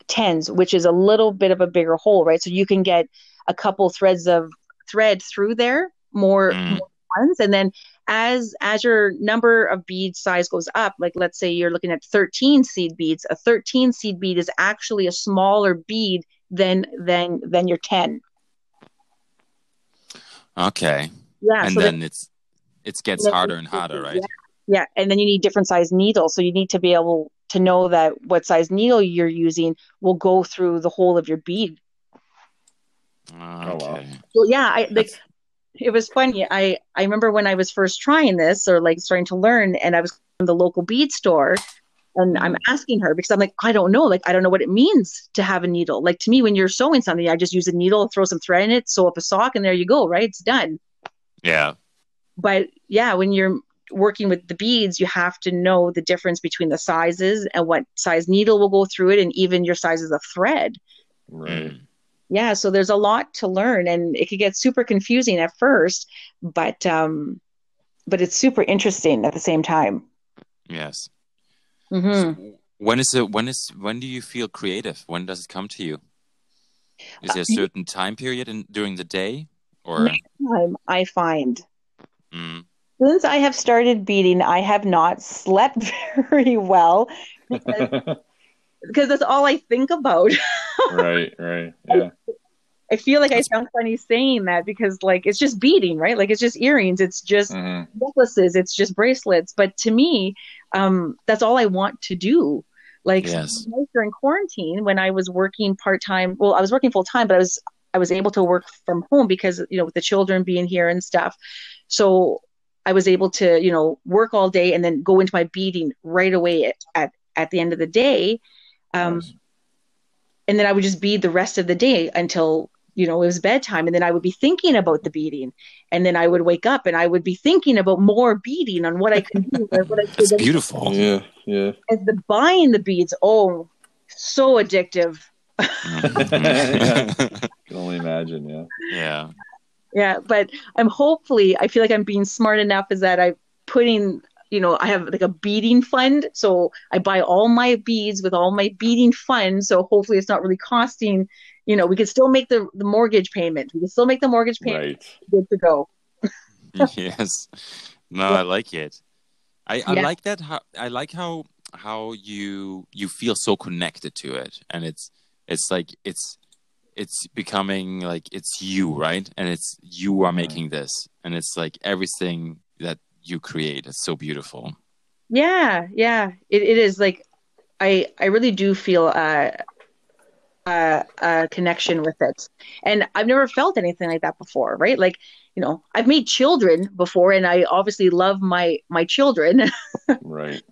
Speaker 3: tens which is a little bit of a bigger hole right so you can get a couple threads of thread through there more,
Speaker 1: Mm.
Speaker 3: more ones and then as as your number of bead size goes up like let's say you're looking at 13 seed beads a 13 seed bead is actually a smaller bead than than than your 10
Speaker 1: Okay,
Speaker 3: yeah
Speaker 1: and
Speaker 3: so
Speaker 1: then it's it gets harder and harder, right?
Speaker 3: yeah, yeah and then you need different size needles so you need to be able to know that what size needle you're using will go through the whole of your bead Oh
Speaker 2: wow.
Speaker 1: Okay.
Speaker 3: well yeah i like
Speaker 1: That's-
Speaker 3: it was funny. I i remember when i was first trying this or like starting to learn and i was in the local bead store and i'm mm-hmm. asking her because i'm like i don't know. Like i don't know what it means to have a needle. Like to me when you're sewing something i just use a needle throw some thread in it sew up a sock and there you go right? It's done.
Speaker 1: Yeah.
Speaker 3: but yeah when you're working with the beads you have to know the difference between the sizes and what size needle will go through it and even your sizes of thread.
Speaker 2: Right.
Speaker 3: Yeah so there's a lot to learn and it could get super confusing at first but um but it's super interesting at the same time
Speaker 1: Yes.
Speaker 3: Mm-hmm.
Speaker 1: So when is it? When is when do you feel creative? When does it come to you? Is there a certain time period in during the day, or
Speaker 3: time i find
Speaker 1: mm,
Speaker 3: since i have started beading, i have not slept very well because, because that's all i think about
Speaker 2: right. Right. Yeah.
Speaker 3: i feel like i sound funny saying that because like it's just beading right like it's just earrings it's just
Speaker 2: hmm
Speaker 3: necklaces it's just bracelets but to me um that's all i want to do like
Speaker 1: Yes.
Speaker 3: during quarantine when i was working part-time well i was working full-time but i was i was able to work from home because you know with the children being here and stuff so i was able to you know work all day and then go into my beading right away at at, at the end of the day um and then I would just bead the rest of the day until you know it was bedtime, and then I would be thinking about the beading, and then I would wake up and I would be thinking about more beading on what I could do, or what I
Speaker 1: that's
Speaker 3: could
Speaker 1: beautiful.
Speaker 2: Yeah. Yeah.
Speaker 3: As the buying the beads, oh, so addictive.
Speaker 1: Mhm.
Speaker 2: Can only imagine. Yeah.
Speaker 1: yeah.
Speaker 3: Yeah, but I'm hopefully I feel like I'm being smart enough is that I'm putting you know I have like a beading fund, so I buy all my beads with all my beading funds. So hopefully it's not really costing. You know, we can still make the the mortgage payment. We can still make the mortgage payment.
Speaker 2: Right.
Speaker 3: Good to go.
Speaker 1: yes. No, I like it. I, I
Speaker 3: Yeah.
Speaker 1: like that. How I like how how you you feel so connected to it, and it's it's like it's it's becoming like it's you, right? And it's you are making this, and it's like everything that you create It's so beautiful.
Speaker 3: Yeah, yeah. It, it is like I I really do feel uh, uh, a connection with it, and I've never felt anything like that before, right? Like you know, I've made children before, and I obviously love my my children,
Speaker 2: Right.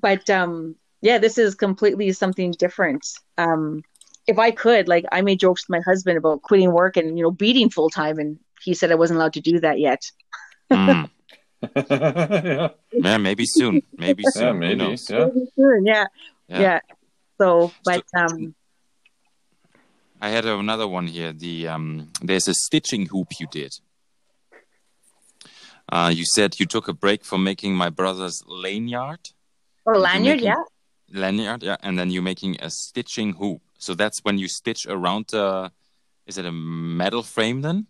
Speaker 3: but um, yeah, this is completely something different. Um, if I could, like, I made jokes with my husband about quitting work and you know beading full time, and he said I wasn't allowed to do that yet.
Speaker 1: Mm.
Speaker 2: yeah.
Speaker 1: yeah, maybe soon. Maybe soon.
Speaker 2: Yeah, maybe.
Speaker 1: knows?
Speaker 2: Yeah.
Speaker 3: Soon, yeah,
Speaker 1: Yeah.
Speaker 3: yeah. So, but um,
Speaker 1: I had another one here. The um, there's a stitching hoop you did. Uh, you said you took a break from making my brother's lanyard,
Speaker 3: or lanyard,
Speaker 1: making-
Speaker 3: yeah.
Speaker 1: lanyard, yeah, and then you're making a stitching hoop. So that's when you stitch around the. Is it a metal frame then?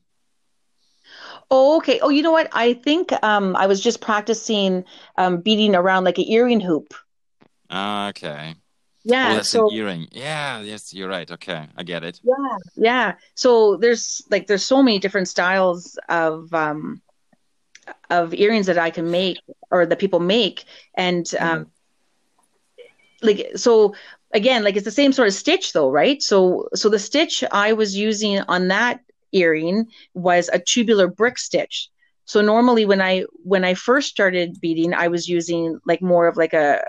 Speaker 3: Oh, okay. Oh, you know what? I think um, I was just practicing um, beading around like an earring hoop.
Speaker 1: Ah, Okay.
Speaker 3: Yeah.
Speaker 1: oh, that's
Speaker 3: so
Speaker 1: an earring. Yeah. Yes, you're right. Okay, I get it.
Speaker 3: yeah, yeah. So there's like there's so many different styles of um, of earrings that I can make or that people make, and um, like so again, like it's the same sort of stitch though, right? So so the stitch I was using on that earring was a tubular brick stitch. So normally when I when I first started beading, I was using like more of like a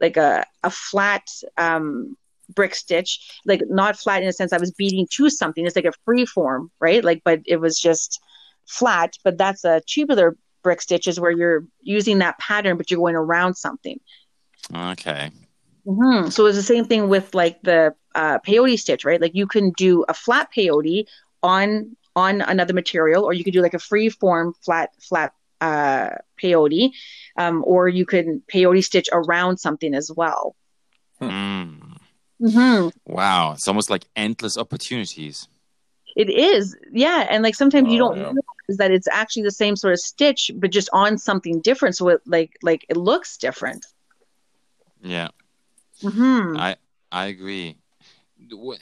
Speaker 3: like a a flat um brick stitch, like not flat in a sense I was beading to something. It's like a free form, right? Like but it was just flat, but that's a tubular brick stitch is where you're using that pattern but you're going around something.
Speaker 1: Okay.
Speaker 3: hmm So it's the same thing with like the uh, peyote stitch, right? Like you can do a flat peyote on on another material, or you could do like a free form flat flat uh, peyote, um, or you can peyote stitch around something as well.
Speaker 1: Mm.
Speaker 3: hmm
Speaker 1: Wow, it's almost like endless opportunities.
Speaker 3: It is, yeah, and like sometimes you
Speaker 2: Oh,
Speaker 3: don't
Speaker 2: yeah.
Speaker 3: realize that it's actually the same sort of stitch, but just on something different. So it like like it looks different.
Speaker 1: Yeah.
Speaker 3: hmm
Speaker 1: I I agree.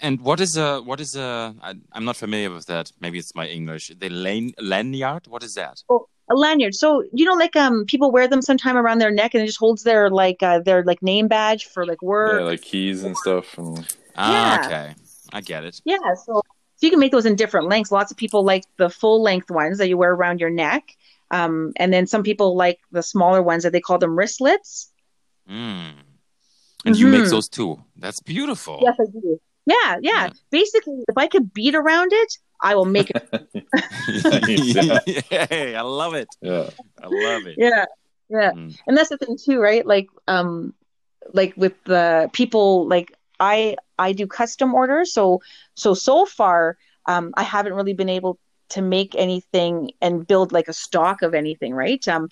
Speaker 1: And what is a what is a? I, I'm not familiar with that. Maybe it's my English. The lane lanyard. What is that?
Speaker 3: Oh, a lanyard. So you know, like um, people wear them sometime around their neck, and it just holds their like uh, their like name badge for like work.
Speaker 2: Yeah, like keys and stuff. And
Speaker 1: Ah,
Speaker 3: Yeah.
Speaker 1: okay. I get it.
Speaker 3: Yeah, so so you can make those in different lengths. Lots of people like the full length ones that you wear around your neck, um, and then some people like the smaller ones that they call them wristlets.
Speaker 1: Mm. And you make those too. That's beautiful.
Speaker 3: Yes, I do. Yeah, yeah,
Speaker 1: Yeah.
Speaker 3: Basically, if I could beat around it, I will make it.
Speaker 1: Yay, I love it.
Speaker 2: yeah.
Speaker 1: I love it.
Speaker 3: yeah, yeah.
Speaker 1: Mm.
Speaker 3: And that's the thing too, right? Like, um, like with the people, like I I do custom orders, so so so far, um, I haven't really been able to make anything and build like a stock of anything, right? Um,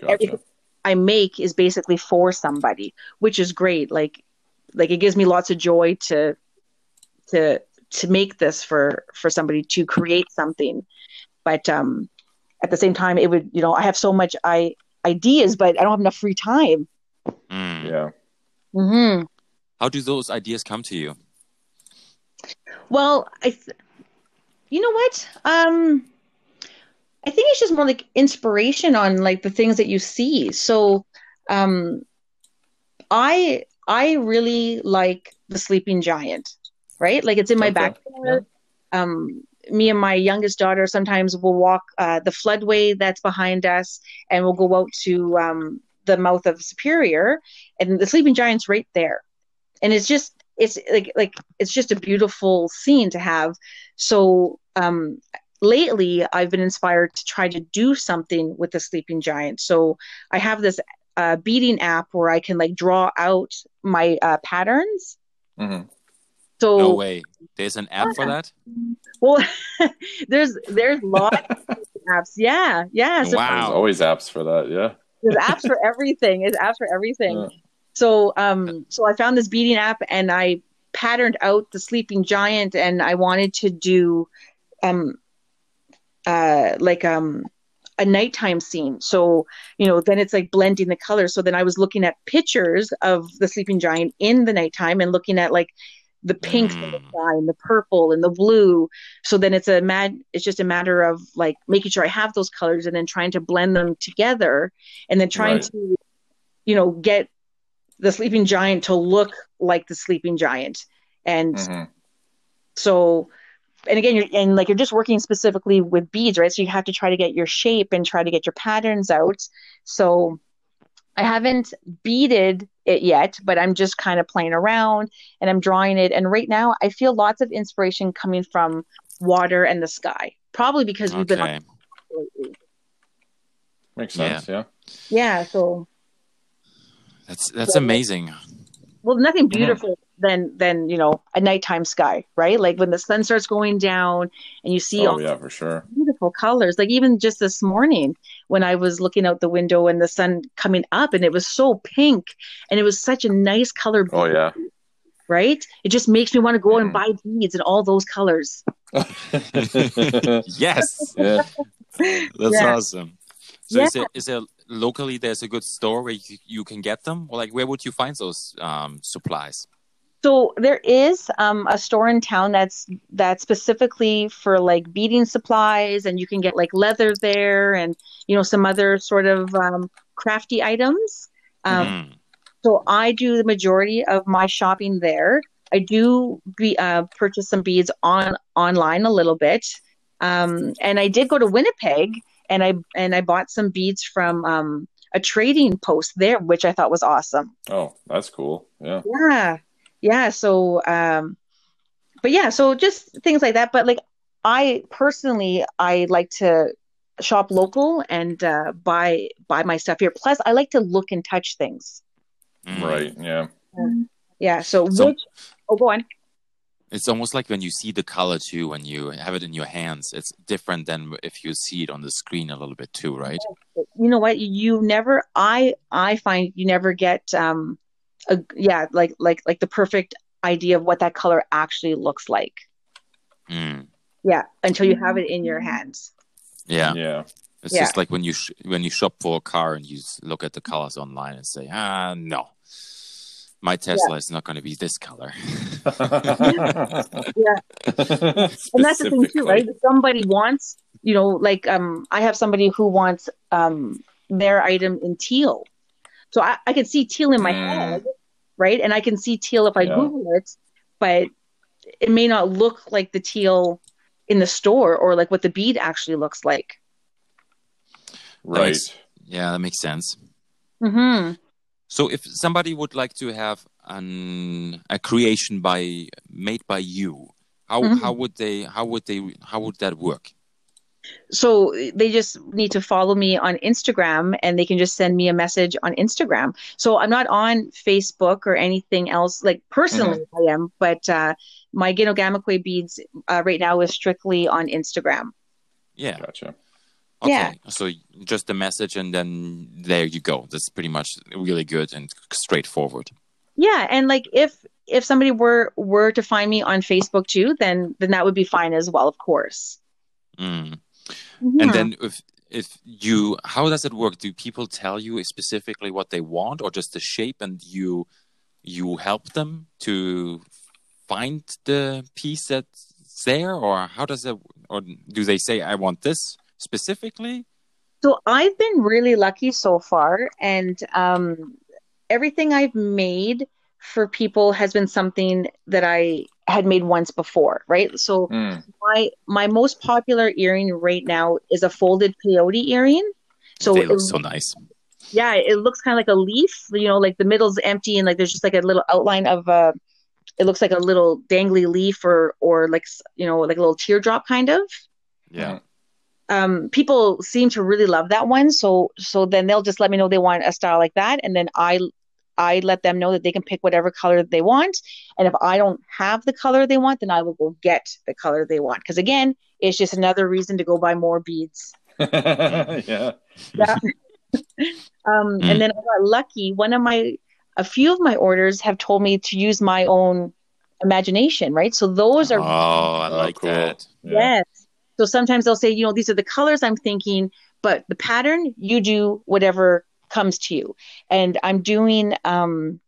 Speaker 2: Gotcha.
Speaker 3: everything I make is basically for somebody, which is great. Like, like it gives me lots of joy to, to, to make this for for somebody to create something. But um, at the same time, it would, you know, I have so much I ideas, but I don't have enough free time.
Speaker 1: Mm.
Speaker 2: Yeah.
Speaker 3: hmm
Speaker 1: How do those ideas come to you?
Speaker 3: Well, I, th- you know what? Um, I think it's just more like inspiration on like the things that you see. So, um, I I really like the Sleeping Giant, right? Like it's in my
Speaker 2: Okay.
Speaker 3: backyard. Um, me and my youngest daughter sometimes will walk uh, the floodway that's behind us, and we'll go out to um, the mouth of Superior, and the Sleeping Giant's right there, and it's just it's like like it's just a beautiful scene to have. So um, lately, I've been inspired to try to do something with the Sleeping Giant. So I have this uh, beading app where I can like draw out my uh, patterns.
Speaker 2: hmm
Speaker 3: So
Speaker 1: No way. There's an app for that?
Speaker 3: well, there's there's lots of apps. Yeah, yeah. So
Speaker 1: Wow.
Speaker 2: There's always apps for that. Yeah.
Speaker 3: there's apps for everything. There's apps for everything.
Speaker 2: Yeah.
Speaker 3: So um so I found this beading app and I patterned out the sleeping giant and I wanted to do um uh like um a nighttime scene. So, you know, then it's like blending the colors. So then I was looking at pictures of the sleeping giant in the nighttime and looking at like the pink
Speaker 1: Mm.
Speaker 3: the sky and the purple and the blue. So then it's a mad it's just a matter of like making sure I have those colors and then trying to blend them together and then trying
Speaker 2: Right.
Speaker 3: to, you know, get the sleeping giant to look like the sleeping giant. And
Speaker 2: Mhm.
Speaker 3: so and again you're and like you're just working specifically with beads right so you have to try to get your shape and try to get your patterns out so i haven't beaded it yet but i'm just kind of playing around and i'm drawing it and right now i feel lots of inspiration coming from water and the sky probably because we've been
Speaker 1: Okay.
Speaker 3: on lately.
Speaker 2: Makes sense. Yeah.
Speaker 3: yeah so
Speaker 1: That's that's
Speaker 3: Yeah.
Speaker 1: amazing.
Speaker 3: well nothing beautiful than than you know a nighttime sky right like when the sun starts going down and you see oh, all
Speaker 2: Oh yeah, for sure.
Speaker 3: beautiful colors. Like even just this morning when I was looking out the window and the sun coming up and it was so pink and it was such a nice color,
Speaker 2: Oh yeah.
Speaker 3: right? It just makes me want to go and
Speaker 2: Mhm.
Speaker 3: buy beads in all those colors.
Speaker 1: Yes,
Speaker 2: yeah.
Speaker 1: that's
Speaker 3: Yeah.
Speaker 1: awesome. So
Speaker 3: Yeah.
Speaker 1: is there is there locally there's a good store where you, you can get them, or like where would you find those um, supplies?
Speaker 3: So there is um, a store in town that's that's specifically for like beading supplies, and you can get like leather there, and you know some other sort of um, crafty items. Um,
Speaker 1: Mm.
Speaker 3: So I do the majority of my shopping there. I do be, uh, purchase some beads on online a little bit, um, and I did go to Winnipeg and I and I bought some beads from um, a trading post there, which I thought was awesome.
Speaker 2: Oh, that's cool. Yeah.
Speaker 3: Yeah, yeah. So, um, but yeah, so just things like that. But like I personally, I like to shop local and uh, buy buy my stuff here. Plus, I like to look and touch things.
Speaker 1: Mm.
Speaker 2: Right. Yeah.
Speaker 3: Yeah. So,
Speaker 1: So-
Speaker 3: which? Oh, go on.
Speaker 1: It's almost like when you see the color too, when you have it in your hands. It's different than if you see it on the screen a little bit too, right?
Speaker 3: You know what? You never. I I find you never get um, a yeah, like like like the perfect idea of what that color actually looks like.
Speaker 1: Mm.
Speaker 3: Yeah, until you have it in your hands.
Speaker 1: Yeah.
Speaker 2: Yeah.
Speaker 1: It's
Speaker 3: Yeah.
Speaker 1: just like when you sh- when you shop for a car and you look at the colors online and say, ah, no, my Tesla is not going to be this color.
Speaker 3: Yeah. and that's the thing too, right? If somebody wants, you know, like um, I have somebody who wants um their item in teal, so I, I can see teal in my
Speaker 2: Mm.
Speaker 3: head, right? And I can see teal if I
Speaker 2: Yeah.
Speaker 3: Google it, but it may not look like the teal in the store or like what the bead actually looks like.
Speaker 2: Right.
Speaker 1: yeah, that makes sense.
Speaker 3: hmm
Speaker 1: So if somebody would like to have an a creation by made by you, how
Speaker 3: Mhm.
Speaker 1: how would they how would they how would that work?
Speaker 3: So they just need to follow me on Instagram and they can just send me a message on Instagram. So I'm not on Facebook or anything else. Like personally, I am, but uh, my Ginogamikwe beads uh, right now is strictly on Instagram.
Speaker 1: Yeah.
Speaker 2: Gotcha.
Speaker 1: Okay.
Speaker 3: Yeah.
Speaker 1: So just a message and then there you go. That's pretty much really good and straightforward.
Speaker 3: Yeah, and like if if somebody were were to find me on Facebook too, then then that would be fine as well, of course.
Speaker 1: Mm.
Speaker 3: Yeah.
Speaker 1: And then if if you how does it work? Do people tell you specifically what they want or just the shape and you you help them to find the piece that's there or how does it or do they say I want this specifically?
Speaker 3: So I've been really lucky so far, and um, everything I've made for people has been something that I had made once before, right? So
Speaker 2: Mm.
Speaker 3: my my most popular earring right now is a folded peyote earring. So
Speaker 1: they
Speaker 3: it,
Speaker 1: look so nice.
Speaker 3: yeah, it looks kind of like a leaf, you know, like the middle's empty and like there's just like a little outline of a. It looks like a little dangly leaf or or like you know like a little teardrop kind of
Speaker 1: Yeah.
Speaker 3: um, people seem to really love that one. So so then they'll just let me know they want a style like that, and then I I let them know that they can pick whatever color they want. And if I don't have the color they want, then I will go get the color they want. Because again, it's just another reason to go buy more beads.
Speaker 2: yeah.
Speaker 3: Yeah. um,
Speaker 1: Mm.
Speaker 3: And then I got lucky. One of my a few of my orders have told me to use my own imagination. Right. So those are.
Speaker 1: Oh, I
Speaker 2: Oh,
Speaker 1: like
Speaker 2: cool.
Speaker 1: that.
Speaker 2: Yeah.
Speaker 3: Yes. So sometimes they'll say, you know, these are the colors I'm thinking, but the pattern, you do whatever comes to you. And I'm doing um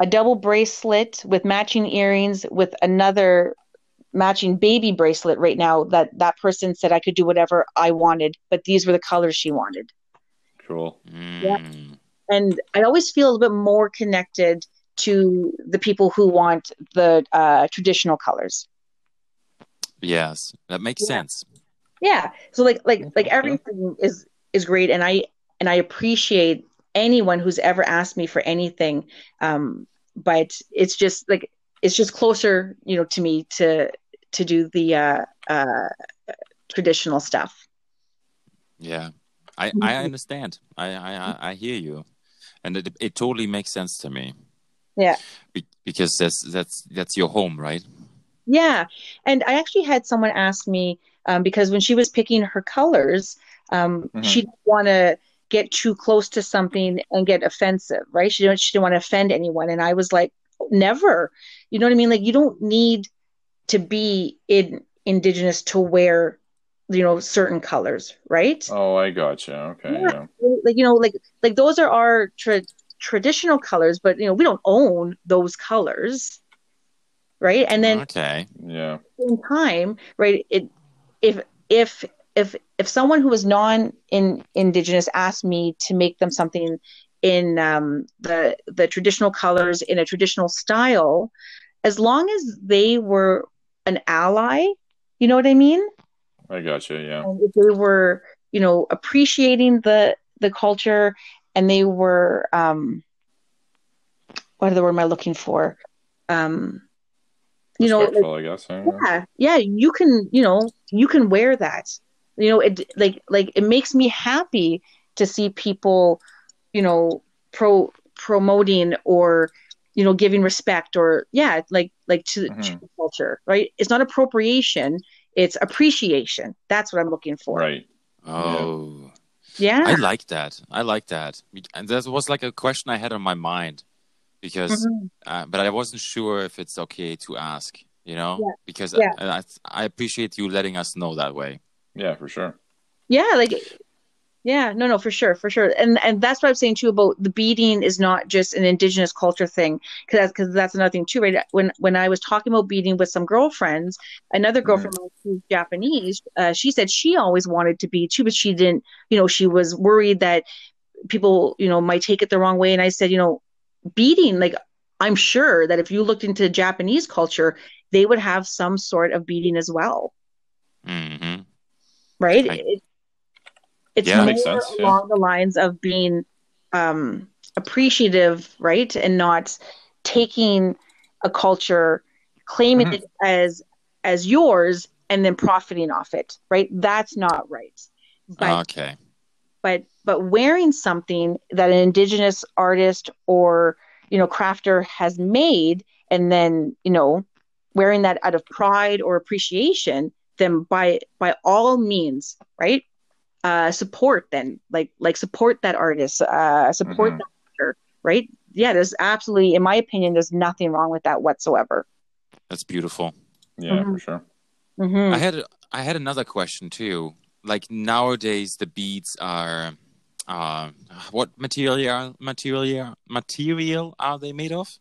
Speaker 3: a double bracelet with matching earrings with another matching baby bracelet right now that that person said I could do whatever I wanted, but these were the colors she wanted.
Speaker 2: Cool.
Speaker 1: Mm.
Speaker 3: And I always feel a little bit more connected to the people who want the uh, traditional colors.
Speaker 1: Yes, that makes
Speaker 3: Yeah.
Speaker 1: sense.
Speaker 3: Yeah. So like like like everything is is great and I and I appreciate anyone who's ever asked me for anything. Um but it's just like it's just closer, you know, to me to to do the uh uh traditional stuff.
Speaker 1: Yeah, I I
Speaker 3: Mhm.
Speaker 1: understand. I I I- I hear you, and it it totally makes sense to me.
Speaker 3: Yeah.
Speaker 1: Be- because that's that's that's your home, right?
Speaker 3: Yeah. And I actually had someone ask me um because when she was picking her colors, um
Speaker 2: Mhm.
Speaker 3: she didn't want to get too close to something and get offensive, right? She didn't she didn't want to offend anyone and I was like never. You know what I mean? Like you don't need to be in indigenous to wear you know certain colors, right?
Speaker 2: Oh, I gotcha. Okay.
Speaker 3: Yeah.
Speaker 2: Yeah.
Speaker 3: Like you know like like those are our tra- traditional colors, but you know we don't own those colors. Right? And then
Speaker 1: okay,
Speaker 2: Yeah.
Speaker 3: same time, right? It if if if if someone who is non in indigenous asked me to make them something in um, the the traditional colors in a traditional style, as long as they were an ally, you know what I mean?
Speaker 2: I gotcha. Yeah.
Speaker 3: And if they were, you know, appreciating the the culture and they were um what other word am I looking for? Um you know, like,
Speaker 2: I guess.
Speaker 3: yeah yeah you can you know you can wear that you know it like like it makes me happy to see people you know pro promoting or you know giving respect or yeah like like to, to
Speaker 2: Mhm.
Speaker 3: the culture right it's not appropriation it's appreciation that's what i'm looking for
Speaker 2: Right.
Speaker 1: oh,
Speaker 3: yeah
Speaker 1: I like that. I like that, and that was like a question I had on my mind because,
Speaker 3: Mhm.
Speaker 1: uh, but I wasn't sure if it's okay to ask. You know,
Speaker 3: Yeah.
Speaker 1: because
Speaker 3: Yeah.
Speaker 1: I, I I appreciate you letting us know that way.
Speaker 2: Yeah, for sure.
Speaker 3: yeah like yeah no no for sure for sure. And and that's what i'm saying too about the beading is not just an indigenous culture thing because that's because that's another thing too right? When when i was talking about beading with some girlfriends another girlfriend of mine who's japanese uh, she said she always wanted to bead too but she didn't you know she was worried that people you know might take it the wrong way. And i said you know beading like i'm sure that if you looked into japanese culture they would have some sort of beading as well.
Speaker 1: Hmm
Speaker 3: right?
Speaker 1: I-
Speaker 3: It, it's
Speaker 1: Yeah.
Speaker 3: more
Speaker 2: Makes sense, yeah.
Speaker 3: along the lines of being um, appreciative, right, and not taking a culture, claiming
Speaker 2: Mhm.
Speaker 3: it as as yours, and then profiting off it, right? That's not right. But
Speaker 1: okay.
Speaker 3: but but wearing something that an indigenous artist or you know crafter has made, and then you know wearing that out of pride or appreciation, then by by all means, right? Uh, support then, like like support that artist, uh, support
Speaker 2: Mhm.
Speaker 3: that actor, right? Yeah, there's absolutely, in my opinion, there's nothing wrong with that whatsoever.
Speaker 1: That's beautiful.
Speaker 2: Yeah,
Speaker 3: Mhm.
Speaker 2: for sure.
Speaker 3: hmm
Speaker 1: I had I had another question too. Like nowadays, the beads are, uh, what material material material are they made of?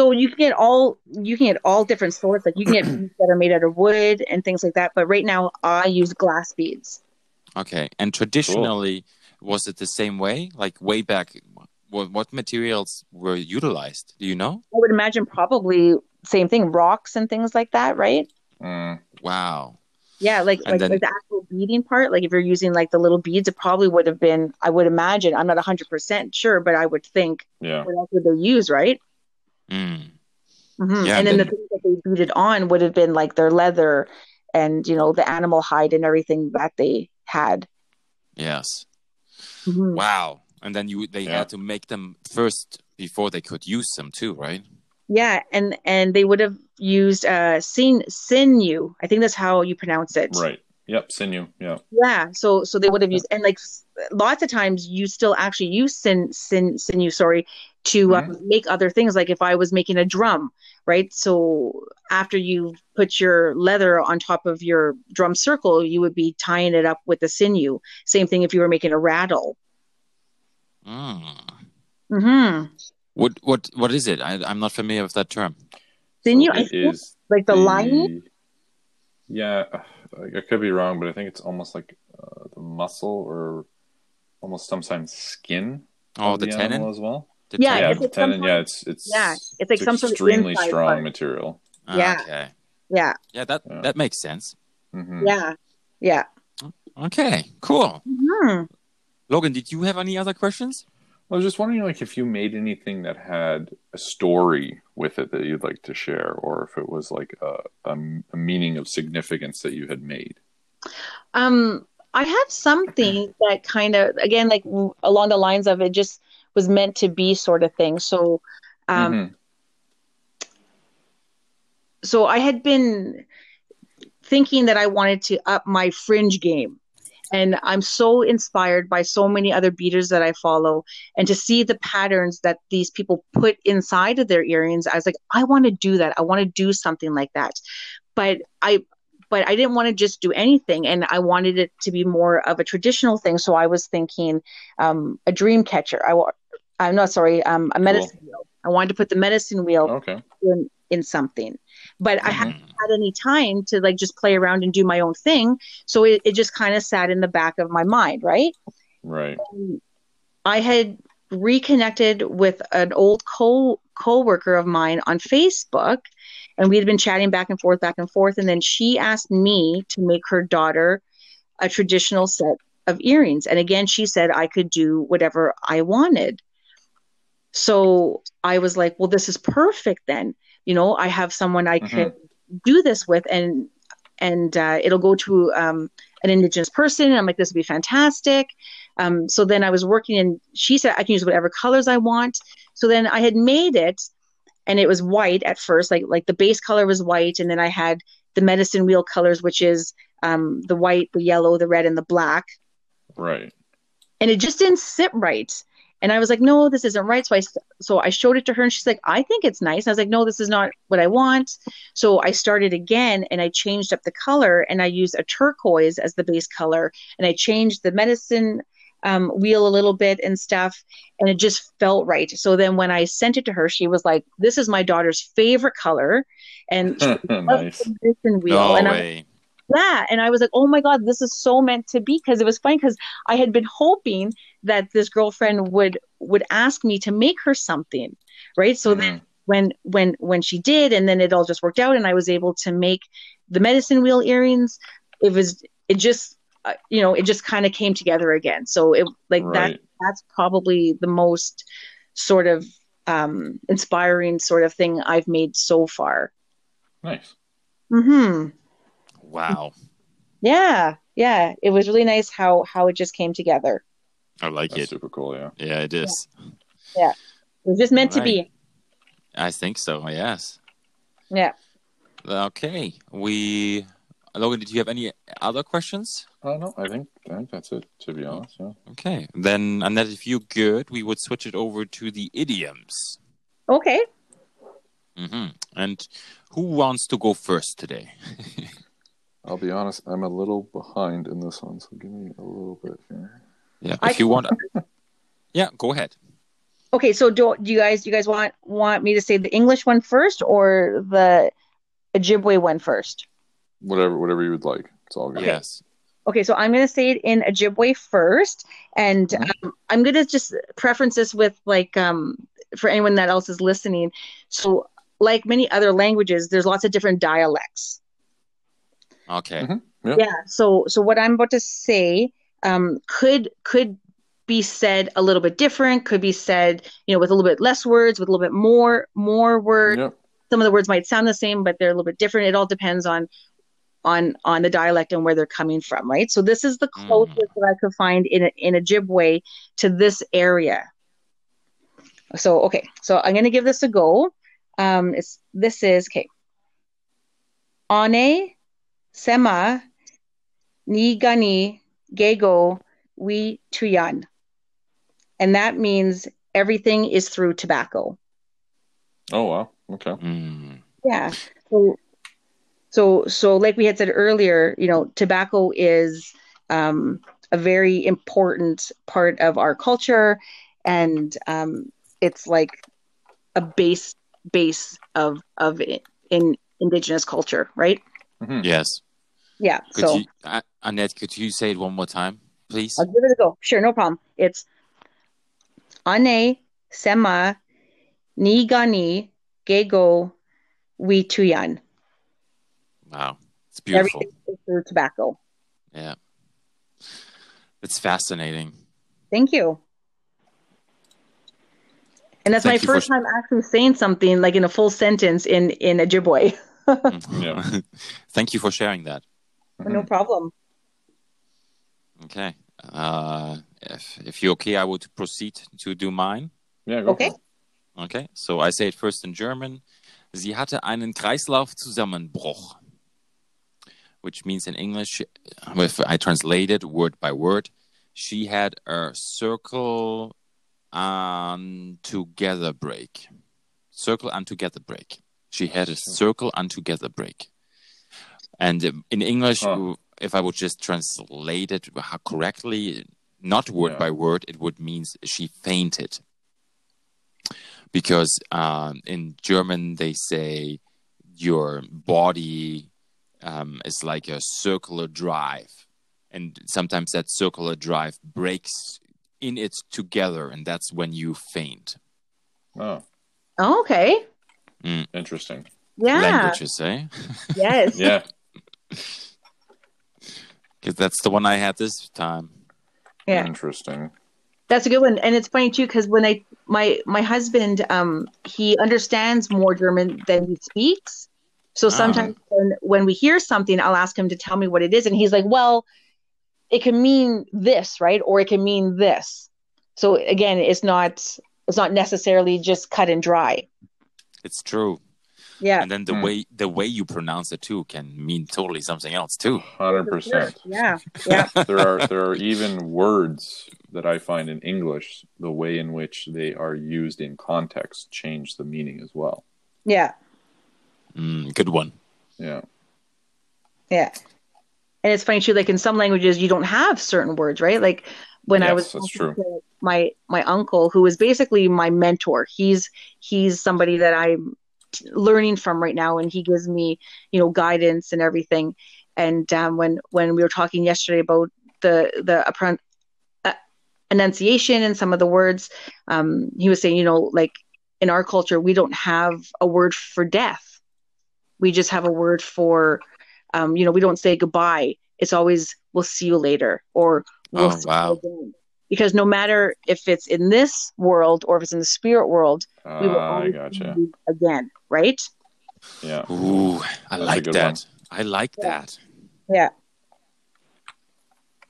Speaker 3: So you can get all you can get all different sorts. Like you can get beads that are made out of wood and things like that. But right now, I use glass beads.
Speaker 1: Okay, and traditionally, was it the same way? Like way back, what, what materials were utilized? Do you know?
Speaker 3: I would imagine probably same thing, rocks and things like that, right?
Speaker 2: Mm,
Speaker 1: Wow.
Speaker 3: Yeah, like
Speaker 1: And
Speaker 3: like,
Speaker 1: then-
Speaker 3: like the actual beading part. Like if you're using like the little beads, it probably would have been. I would imagine. I'm not 100 percent sure, but I would think
Speaker 2: yeah.
Speaker 3: what else would they use, right?
Speaker 1: Mm.
Speaker 3: hmm
Speaker 1: Yeah,
Speaker 3: and
Speaker 1: and
Speaker 3: then,
Speaker 1: then-
Speaker 3: the things that they beaded on would have been like their leather and you know the animal hide and everything that they had.
Speaker 1: Yes.
Speaker 3: Mhm.
Speaker 1: Wow. And then you they
Speaker 2: Yeah.
Speaker 1: had to make them first before they could use them too, right?
Speaker 3: Yeah, and and they would have used uh sin sinew. I think that's how you pronounce it.
Speaker 2: Right. Yep. Sinew. Yeah.
Speaker 3: Yeah, so so they would have used and like lots of times you still actually use sin sin sinew, sorry, to uh, make other things. Like if I was making a drum, right? So after you put your leather on top of your drum circle, you would be tying it up with the sinew. Same thing if you were making a rattle.
Speaker 1: Mm.
Speaker 3: hmm
Speaker 1: What what what is it? I, I'm not familiar with that term.
Speaker 3: Didn't you?
Speaker 2: So
Speaker 3: I think,
Speaker 2: is
Speaker 3: like the lining.
Speaker 2: Yeah, I I could be wrong, but I think it's almost like uh, the muscle or almost sometimes skin
Speaker 1: Oh,
Speaker 2: of
Speaker 1: the, tendon
Speaker 2: as well.
Speaker 1: The
Speaker 3: Yeah,
Speaker 2: Yeah,
Speaker 3: it's
Speaker 2: the
Speaker 3: like some
Speaker 2: tenon. Yeah, it's it's
Speaker 3: Yeah, it's like some sort of
Speaker 2: extremely strong
Speaker 3: part.
Speaker 2: material.
Speaker 1: Ah,
Speaker 3: Yeah.
Speaker 1: Okay.
Speaker 3: Yeah,
Speaker 1: Yeah, that
Speaker 2: Yeah.
Speaker 1: that makes sense.
Speaker 2: hmm
Speaker 3: yeah, yeah.
Speaker 1: Okay, cool.
Speaker 3: Hmm.
Speaker 1: Logan, did you have any other questions?
Speaker 2: I was just wondering, like, if you made anything that had a story with it that you'd like to share, or if it was like a, a, a meaning of significance that you had made.
Speaker 3: Um, I have something that kind of, again, like along the lines of it just was meant to be sort of thing. So, um,
Speaker 2: Mhm.
Speaker 3: so I had been thinking that I wanted to up my fringe game. And I'm so inspired by so many other beaders that I follow, and to see the patterns that these people put inside of their earrings, I was like, I want to do that. I want to do something like that. But I, but I didn't want to just do anything, and I wanted it to be more of a traditional thing. So I was thinking um, a dream catcher. I I'm not sorry, um, a medicine wheel. I wanted to put the medicine wheel
Speaker 2: Okay.
Speaker 3: in, in something but i
Speaker 1: Mhm.
Speaker 3: hadn't had any time to like just play around and do my own thing. So it, it just kind of sat in the back of my mind right?
Speaker 2: Right.
Speaker 3: i had reconnected with an old co co-worker of mine on facebook and we had been chatting back and forth back and forth and then she asked me to make her daughter a traditional set of earrings. And again she said i could do whatever i wanted. So i was like well this is perfect then you know i have someone i
Speaker 2: Mhm.
Speaker 3: could do this with and and uh, it'll go to um, an indigenous person and i'm like this would be fantastic um, so then i was working and she said i can use whatever colors i want so then i had made it and it was white at first like like the base color was white and then i had the medicine wheel colors which is um, the white the yellow the red and the black
Speaker 2: Right.
Speaker 3: and it just didn't sit right. And I was like, no, this isn't right. So I so I showed it to her, and she's like, I think it's nice. I was like, no, this is not what I want. So I started again, and I changed up the color, and I used a turquoise as the base color, and I changed the medicine um, wheel a little bit and stuff, and it just felt right. So then when I sent it to her, she was like, this is my daughter's favorite color, and she
Speaker 2: nice.
Speaker 3: medicine wheel.
Speaker 1: No
Speaker 3: and I
Speaker 1: way.
Speaker 3: Yeah and i was like oh my god this is so meant to be. Because it was funny because i had been hoping that this girlfriend would would ask me to make her something right? So then
Speaker 2: Mhm.
Speaker 3: when when when she did and then it all just worked out and i was able to make the medicine wheel earrings it was it just uh, you know it just kind of came together again. So it like that that's probably the most sort of um inspiring sort of thing i've made so far.
Speaker 2: Nice.
Speaker 3: hmm
Speaker 1: Wow.
Speaker 3: Yeah, yeah. It was really nice how how it just came together.
Speaker 1: I like
Speaker 2: That's
Speaker 1: it.
Speaker 2: super cool. Yeah.
Speaker 1: Yeah, it is. Yeah.
Speaker 3: It was just meant to be.
Speaker 1: I think so. Yes.
Speaker 3: Yeah.
Speaker 1: Okay. We. Logan, did you have any other questions?
Speaker 2: Uh, no, I think I think that's it. To be honest, yeah.
Speaker 1: Okay. Then, Annette, if you're good, we would switch it over to the idioms.
Speaker 3: Okay.
Speaker 1: hmm And who wants to go first today?
Speaker 2: I'll be honest. I'm a little behind in this one, so give me a little bit here.
Speaker 1: Yeah.
Speaker 3: I
Speaker 1: If you want. Yeah, go ahead.
Speaker 3: Okay. So do, do you guys do you guys want want me to say the English one first or the Ojibwe one first?
Speaker 2: Whatever, whatever you would like. It's all good.
Speaker 1: Yes.
Speaker 3: Okay, so I'm going to say it in Ojibwe first, and
Speaker 2: Mhm.
Speaker 3: um, I'm going to just preference this with like um, for anyone that else is listening. So, like many other languages, there's lots of different dialects.
Speaker 1: Okay.
Speaker 2: Mhm. Yeah.
Speaker 3: yeah so so what i'm about to say um could could be said a little bit different could be said you know with a little bit less words with a little bit more more words
Speaker 2: Yep.
Speaker 3: some of the words might sound the same but they're a little bit different it all depends on on on the dialect and where they're coming from right so this is the
Speaker 1: Mhm.
Speaker 3: closest that i could find in a, in ojibwe to this area so okay so i'm going to give this a go um it's this is okay ane sema ni gani gego we tuyan and that means everything is through tobacco
Speaker 2: Oh wow. Okay.
Speaker 1: Mm.
Speaker 3: yeah so so so like we had said earlier you know tobacco is um, a very important part of our culture and um, it's like a base base of of it in indigenous culture, right?
Speaker 2: Mhm.
Speaker 1: Yes.
Speaker 3: Yeah.
Speaker 1: Could
Speaker 3: so
Speaker 1: you, uh, Annette? Could you say it one more time, please?
Speaker 3: I'll give it a go. Sure, no problem. It's ane sema Nigani gego we tuyan.
Speaker 1: Wow, it's beautiful.
Speaker 3: Everything through tobacco.
Speaker 1: Yeah, it's fascinating.
Speaker 3: Thank you. And that's
Speaker 1: Thank
Speaker 3: my
Speaker 1: you for
Speaker 3: first time actually saying something like in a full sentence in in Ojibwe.
Speaker 2: Yeah.
Speaker 1: Thank you for sharing that.
Speaker 3: No problem.
Speaker 1: Okay. Uh, if if you're okay, I would proceed to do mine.
Speaker 2: Yeah, go
Speaker 3: Okay.
Speaker 2: for.
Speaker 1: Okay, so I say it first in German. Sie hatte einen Kreislaufzusammenbruch, which means in English, if I translate it word by word, she had a circle and together break. Circle and together break. She had a circle and together break. And in English,
Speaker 2: Huh.
Speaker 1: if I would just translate it correctly, not word
Speaker 2: Yeah.
Speaker 1: by word, it would mean she fainted because um, in German they say your body um, is like a circular drive, and sometimes that circular drive breaks in it together, and that's when you faint.
Speaker 2: Oh,
Speaker 3: Oh, okay.
Speaker 2: interesting.
Speaker 3: Yeah.
Speaker 1: Languages, eh?
Speaker 3: Yes.
Speaker 2: Yeah.
Speaker 1: Because that's the one I had this time.
Speaker 3: Yeah.
Speaker 2: Interesting.
Speaker 3: That's a good one, and it's funny too because when I my my husband um he understands more German than he speaks, so
Speaker 1: Ah.
Speaker 3: sometimes when when we hear something, I'll ask him to tell me what it is, and he's like, "Well, it can mean this, right? Or it can mean this." So again, it's not it's not necessarily just cut and dry.
Speaker 1: It's true,
Speaker 3: Yeah,
Speaker 1: and then the
Speaker 2: Hmm.
Speaker 1: way the way you pronounce it too can mean totally something else too.
Speaker 2: Hundred percent.
Speaker 3: yeah, yeah,
Speaker 2: There are there are even words that I find in English the way in which they are used in context change the meaning as well.
Speaker 3: yeah,
Speaker 1: Mm, good one.
Speaker 2: Yeah.
Speaker 3: yeah. And it's funny too, like in some languages you don't have certain words, right? Like when I was
Speaker 2: that's true.
Speaker 3: my my uncle, who is basically my mentor. He's he's somebody that I'm learning from right now, and he gives me you know guidance and everything. And um, when when we were talking yesterday about the the appren- uh, enunciation and some of the words, um, he was saying, you know, like in our culture, we don't have a word for death. We just have a word for, um, you know, we don't say goodbye. It's always we'll see you later or we'll
Speaker 1: Oh, wow.
Speaker 3: again. Because no matter if it's in this world or if it's in the spirit world, we will
Speaker 2: Ah, I
Speaker 3: always
Speaker 2: gotcha.
Speaker 3: again, right?
Speaker 2: Yeah.
Speaker 1: Ooh, I
Speaker 2: That's
Speaker 1: like
Speaker 2: good
Speaker 1: that. I like
Speaker 3: Yeah.
Speaker 1: that.
Speaker 3: Yeah,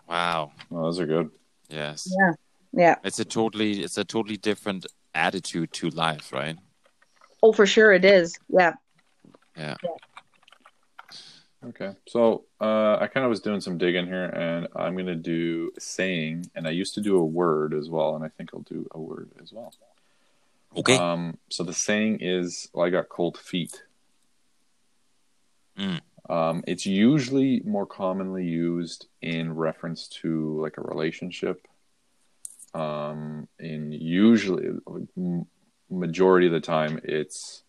Speaker 1: Wow.
Speaker 2: Well, those are good.
Speaker 1: Yes.
Speaker 3: yeah, yeah.
Speaker 1: It's a totally it's a totally different attitude to life, right?
Speaker 3: Oh, for sure it is. Yeah. Yeah.
Speaker 2: Okay. So uh, I kind of was doing some digging here, and I'm going to do saying, and I used to do a word as well, and I think I'll do a word as well.
Speaker 1: Okay.
Speaker 2: Um, so the saying is, well, I got cold feet.
Speaker 1: Mm.
Speaker 2: Um, it's usually more commonly used in reference to like a relationship. Um, in usually, majority of the time, it's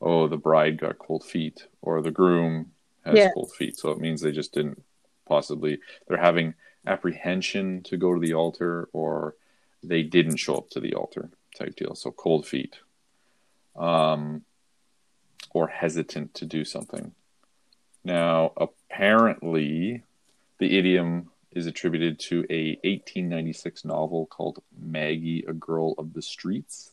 Speaker 2: oh, the bride got cold feet, or the groom has
Speaker 3: Yeah.
Speaker 2: cold feet. So it means they just didn't possibly they're having apprehension to go to the altar, or they didn't show up to the altar type deal. So cold feet, um, or hesitant to do something. Now, apparently, the idiom is attributed to a 1896 novel called Maggie, a Girl of the Streets.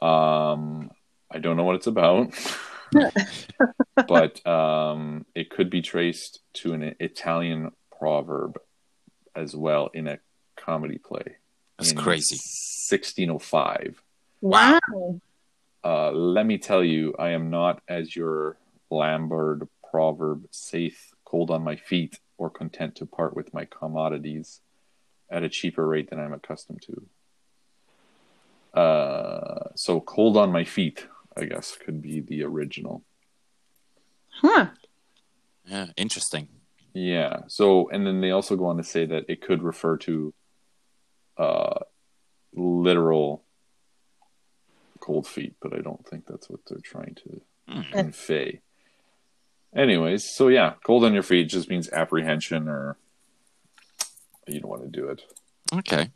Speaker 2: Um, I don't know what it's about, but um, it could be traced to an Italian proverb as well in a comedy play.
Speaker 1: That's
Speaker 2: in
Speaker 1: crazy.
Speaker 2: 1605.
Speaker 3: Wow.
Speaker 2: Uh, let me tell you, I am not as your Lombard proverb saith, cold on my feet, or content to part with my commodities at a cheaper rate than I'm accustomed to. Uh, so cold on my feet, I guess, could be the original.
Speaker 3: Huh.
Speaker 1: Yeah, interesting.
Speaker 2: Yeah. So, and then they also go on to say that it could refer to uh, literal cold feet, but I don't think that's what they're trying to
Speaker 1: Hmm.
Speaker 2: convey. Anyways, so yeah, cold on your feet just means apprehension or you don't want to do it.
Speaker 1: Okay.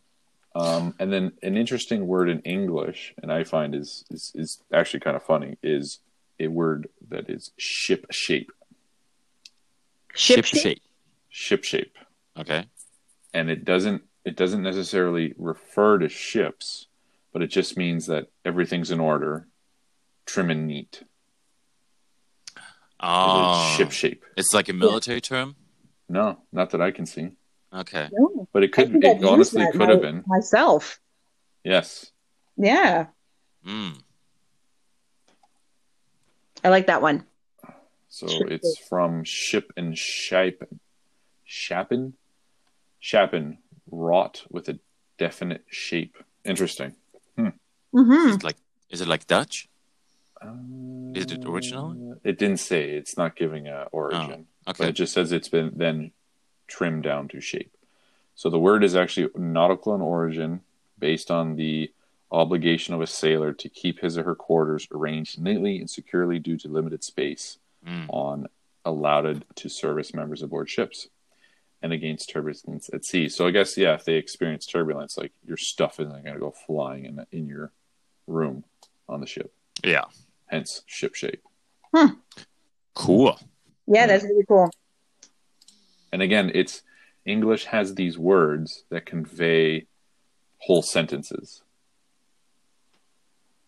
Speaker 2: Um, and then an interesting word in English, and I find is is, is actually kind of funny, is a word that is ship shape.
Speaker 3: Ship,
Speaker 1: Ship shape.
Speaker 2: Ship shape.
Speaker 1: Okay.
Speaker 2: And it doesn't it doesn't necessarily refer to ships, but it just means that everything's in order, trim and neat. It is
Speaker 1: Oh,
Speaker 2: ship shape.
Speaker 1: it's like a military term.
Speaker 2: No, not that I can see.
Speaker 1: Okay.
Speaker 3: No,
Speaker 2: But it could it
Speaker 3: I've
Speaker 2: honestly
Speaker 3: that
Speaker 2: could
Speaker 3: my-
Speaker 2: have been.
Speaker 3: myself.
Speaker 2: Yes.
Speaker 3: Yeah,
Speaker 1: Mm.
Speaker 3: I like that one.
Speaker 2: So
Speaker 3: Ship
Speaker 2: it's from ship and shapen. Shapen? Shapen, wrought with a definite shape. Interesting.
Speaker 3: hmm
Speaker 1: Is it like is it like Dutch? Is it
Speaker 2: Uh,
Speaker 1: original?
Speaker 2: It didn't say. It's not giving a origin. But
Speaker 1: Okay.
Speaker 2: it just says it's been then trimmed down to shape. So the word is actually nautical in origin, based on the obligation of a sailor to keep his or her quarters arranged neatly and securely due to limited space
Speaker 1: Mm.
Speaker 2: on allowed to service members aboard ships and against turbulence at sea. So I guess yeah, if they experience turbulence, like your stuff isn't going to go flying in in your room on the ship.
Speaker 1: Yeah.
Speaker 2: Hence ship shape.
Speaker 1: Cool.
Speaker 3: Yeah, that's really cool.
Speaker 2: And again, it's English has these words that convey whole sentences.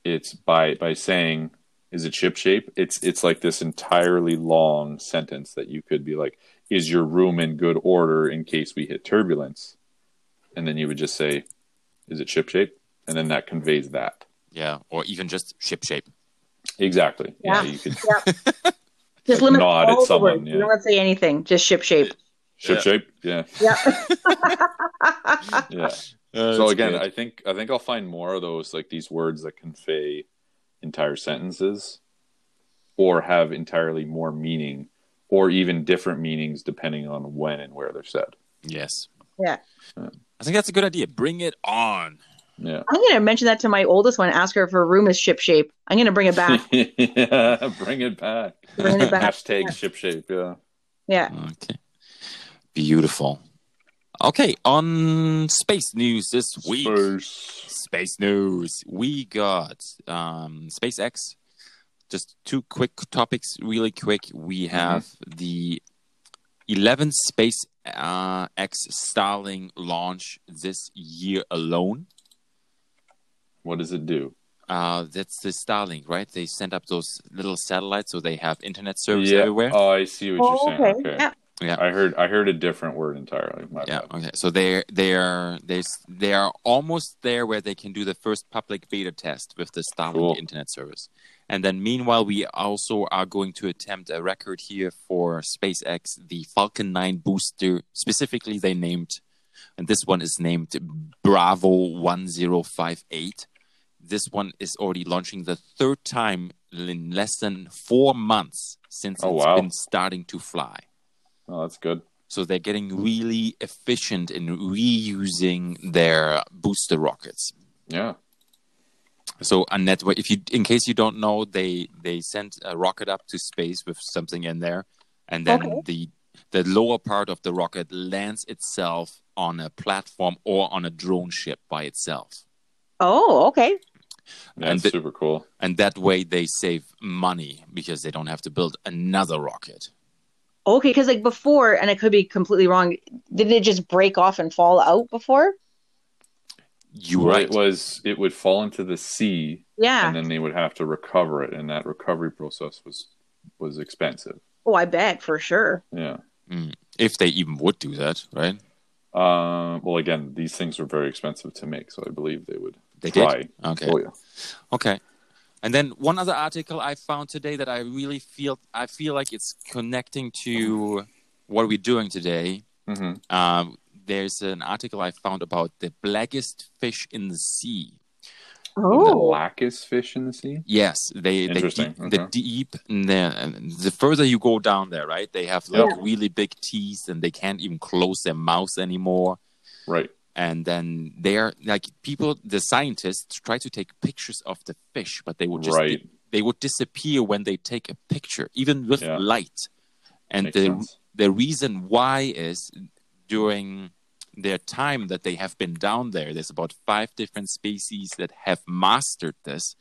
Speaker 2: It's by by saying is it ship shape? It's it's like this entirely long sentence that you could be like, is your room in good order in case we hit turbulence? And then you would just say, is it ship shape? And then that conveys that.
Speaker 1: Yeah. Or even just ship shape.
Speaker 2: Exactly. Yeah,
Speaker 3: Yeah.
Speaker 2: you could
Speaker 3: Just
Speaker 2: Like
Speaker 3: limit
Speaker 2: nod at
Speaker 3: all the words.
Speaker 2: yeah.
Speaker 3: You don't say anything. Just ship shape.
Speaker 2: Ship
Speaker 1: Yeah.
Speaker 2: shape. Yeah.
Speaker 3: Yeah.
Speaker 2: Yeah. Uh, so again, I think I think I'll find more of those like these words that convey entire sentences or have entirely more meaning or even different meanings depending on when and where they're said.
Speaker 1: yes.
Speaker 3: Yeah.
Speaker 1: I think that's a good idea. Bring it on.
Speaker 2: Yeah.
Speaker 3: I'm going to mention that to my oldest one. Ask her if her room is ship shape. I'm going to bring it back.
Speaker 2: yeah, bring it back.
Speaker 3: Bring it back.
Speaker 2: Hashtag ship shape, yeah.
Speaker 3: Yeah.
Speaker 1: Okay. Beautiful. Okay, on space news this week.
Speaker 2: Space.
Speaker 1: Space news. We got um, SpaceX. Just two quick topics, really quick. We have the 11th SpaceX uh, X Starlink launch this year alone.
Speaker 2: What does it do?
Speaker 1: Uh, that's the Starlink, right? They send up those little satellites so they have internet service
Speaker 2: yeah.
Speaker 1: everywhere.
Speaker 2: Oh, I see what
Speaker 3: Oh,
Speaker 2: you're saying.
Speaker 3: okay.
Speaker 2: Okay.
Speaker 3: Yeah.
Speaker 1: Yeah.
Speaker 2: I heard I heard a different word entirely. My
Speaker 1: Yeah.
Speaker 2: bad.
Speaker 1: Okay. So they're they're they they are almost there where they can do the first public beta test with the Starlink
Speaker 2: Cool.
Speaker 1: internet service, and then meanwhile we also are going to attempt a record here for SpaceX, the Falcon 9 booster. Specifically, they named, and this one is named Bravo 1058. This one is already launching the third time in less than four months since
Speaker 2: Oh,
Speaker 1: it's
Speaker 2: wow.
Speaker 1: been starting to fly.
Speaker 2: Oh, that's good.
Speaker 1: So they're getting really efficient in reusing their booster rockets.
Speaker 2: Yeah.
Speaker 1: So on that way, if you, in case you don't know, they they sent a rocket up to space with something in there, and then
Speaker 3: Okay.
Speaker 1: the the lower part of the rocket lands itself on a platform or on a drone ship by itself,
Speaker 3: Oh, okay.
Speaker 2: Yeah,
Speaker 1: And
Speaker 2: it's
Speaker 1: the-
Speaker 2: super cool.
Speaker 1: and that way they save money because they don't have to build another rocket.
Speaker 3: Okay, because like before, and I could be completely wrong, did it just break off and fall out before?
Speaker 1: You right?
Speaker 2: It was it would fall into the sea
Speaker 3: Yeah.
Speaker 2: and then they would have to recover it and that recovery process was was expensive.
Speaker 3: oh, I bet for sure.
Speaker 2: Yeah.
Speaker 1: if they even would do that, right?
Speaker 2: Uh, well again, these things were very expensive to make, so I believe they would
Speaker 1: They
Speaker 2: try.
Speaker 1: did. Okay.
Speaker 2: Oh yeah.
Speaker 1: Okay. And then one other article I found today that I really feel I feel like it's connecting to what we're doing today.
Speaker 2: hmm
Speaker 1: Um, there's an article I found about the blackest fish in the sea.
Speaker 3: Oh, the
Speaker 2: blackest fish in the sea?
Speaker 1: Yes, they they
Speaker 2: Interesting,
Speaker 1: deep, the
Speaker 2: okay.
Speaker 1: deep the, the further you go down there, right? They have like really big teeth and they can't even close their mouths anymore.
Speaker 2: Right.
Speaker 1: And then they are like people, the scientists try to take pictures of the fish, but they would just
Speaker 2: Right.
Speaker 1: they would disappear when they take a picture, even with
Speaker 2: Yeah.
Speaker 1: light. And
Speaker 2: Makes
Speaker 1: the
Speaker 2: sense.
Speaker 1: the reason why is during their time that they have been down there, there's about five different species that have mastered this.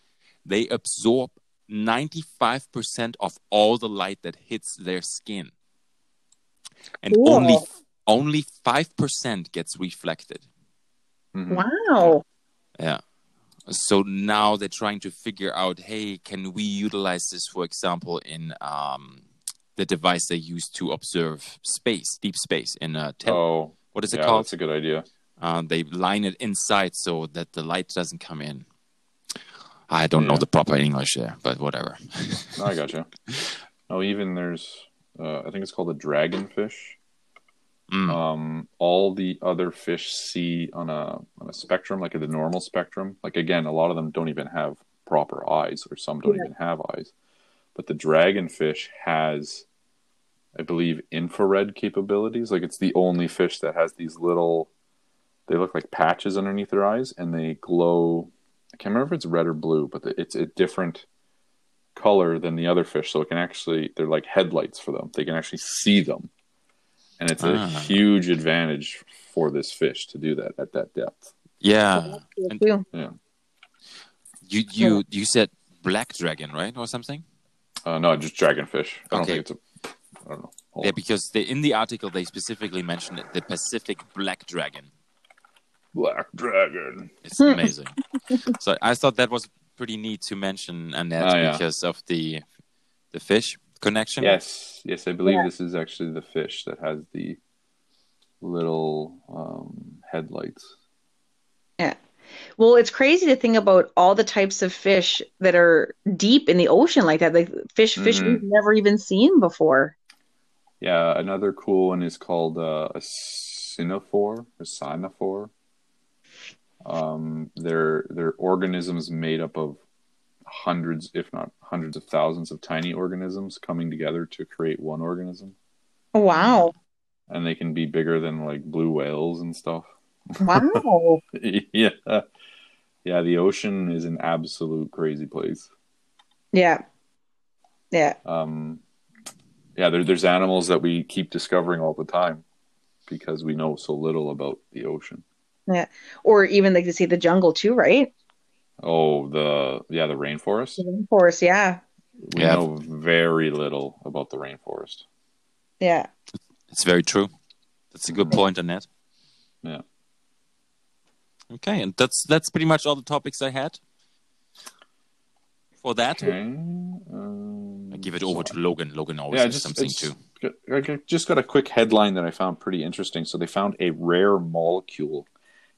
Speaker 1: They absorb 95% of all the light that hits their skin. And
Speaker 3: Cool.
Speaker 1: only only 5% gets reflected.
Speaker 2: Mhm.
Speaker 3: Wow.
Speaker 1: Yeah. So now they're trying to figure out, hey, can we utilize this, for example, in um, the device they use to observe space, deep space in a tel-
Speaker 2: Oh,
Speaker 1: what is it
Speaker 2: yeah,
Speaker 1: called?
Speaker 2: that's a good idea.
Speaker 1: Uh, they line it inside so that the light doesn't come in. I don't know the proper English there, but whatever.
Speaker 2: No, I gotcha. oh, even there's, uh, I think it's called a dragonfish.
Speaker 1: Mm.
Speaker 2: Um, all the other fish see on a on a spectrum, like the normal spectrum. Like again, a lot of them don't even have proper eyes, or some don't
Speaker 3: Yeah.
Speaker 2: even have eyes. But the dragonfish has, I believe, infrared capabilities. Like it's the only fish that has these little. They look like patches underneath their eyes, and they glow. I can't remember if it's red or blue, but it's a different color than the other fish. So it can actually, they're like headlights for them. They can actually see them, and it's a
Speaker 1: Ah.
Speaker 2: huge advantage for this fish to do that at that depth.
Speaker 1: Yeah.
Speaker 3: Cool
Speaker 1: And-
Speaker 3: too.
Speaker 1: You you you said black dragon, right, or something?
Speaker 2: Uh, no, just dragonfish. I don't
Speaker 1: Okay.
Speaker 2: think it's a. I don't know. Hold
Speaker 1: Yeah,
Speaker 2: on.
Speaker 1: because they, in the article they specifically mentioned it, the Pacific black dragon.
Speaker 2: Black dragon.
Speaker 1: It's amazing. so I thought that was pretty neat to mention, Annette,
Speaker 2: Oh, yeah.
Speaker 1: because of the the fish connection.
Speaker 2: Yes, yes, I believe
Speaker 3: Yeah.
Speaker 2: this is actually the fish that has the little um, headlights. Yeah.
Speaker 3: Well, it's crazy to think about all the types of fish that are deep in the ocean like that. Like fish, fish
Speaker 2: Mhm.
Speaker 3: we've never even seen before.
Speaker 2: Yeah, another cool one is called uh, a siphonophore, a siphonophore. Um, they're they're organisms made up of hundreds, if not hundreds of thousands of tiny organisms coming together to create one organism,
Speaker 3: Wow.
Speaker 2: and they can be bigger than like blue whales and stuff.
Speaker 3: Wow.
Speaker 2: yeah, yeah. The ocean is an absolute crazy place.
Speaker 3: yeah. Yeah.
Speaker 2: Um, yeah, there, there's animals that we keep discovering all the time because we know so little about the ocean. Yeah.
Speaker 3: Or even like to see the jungle too, right?
Speaker 2: Oh, the yeah, the rainforest.
Speaker 3: The rainforest, yeah.
Speaker 2: We
Speaker 1: Yeah.
Speaker 2: know very little about the rainforest.
Speaker 3: Yeah.
Speaker 1: It's very true. That's a good point, Annette.
Speaker 2: Yeah.
Speaker 1: Okay, and that's that's pretty much all the topics I had for that.
Speaker 2: Okay. Um,
Speaker 1: I give it over to Logan. Logan always
Speaker 2: yeah,
Speaker 1: has
Speaker 2: just
Speaker 1: something
Speaker 2: it's-
Speaker 1: too.
Speaker 2: I just got a quick headline that I found pretty interesting. So they found a rare molecule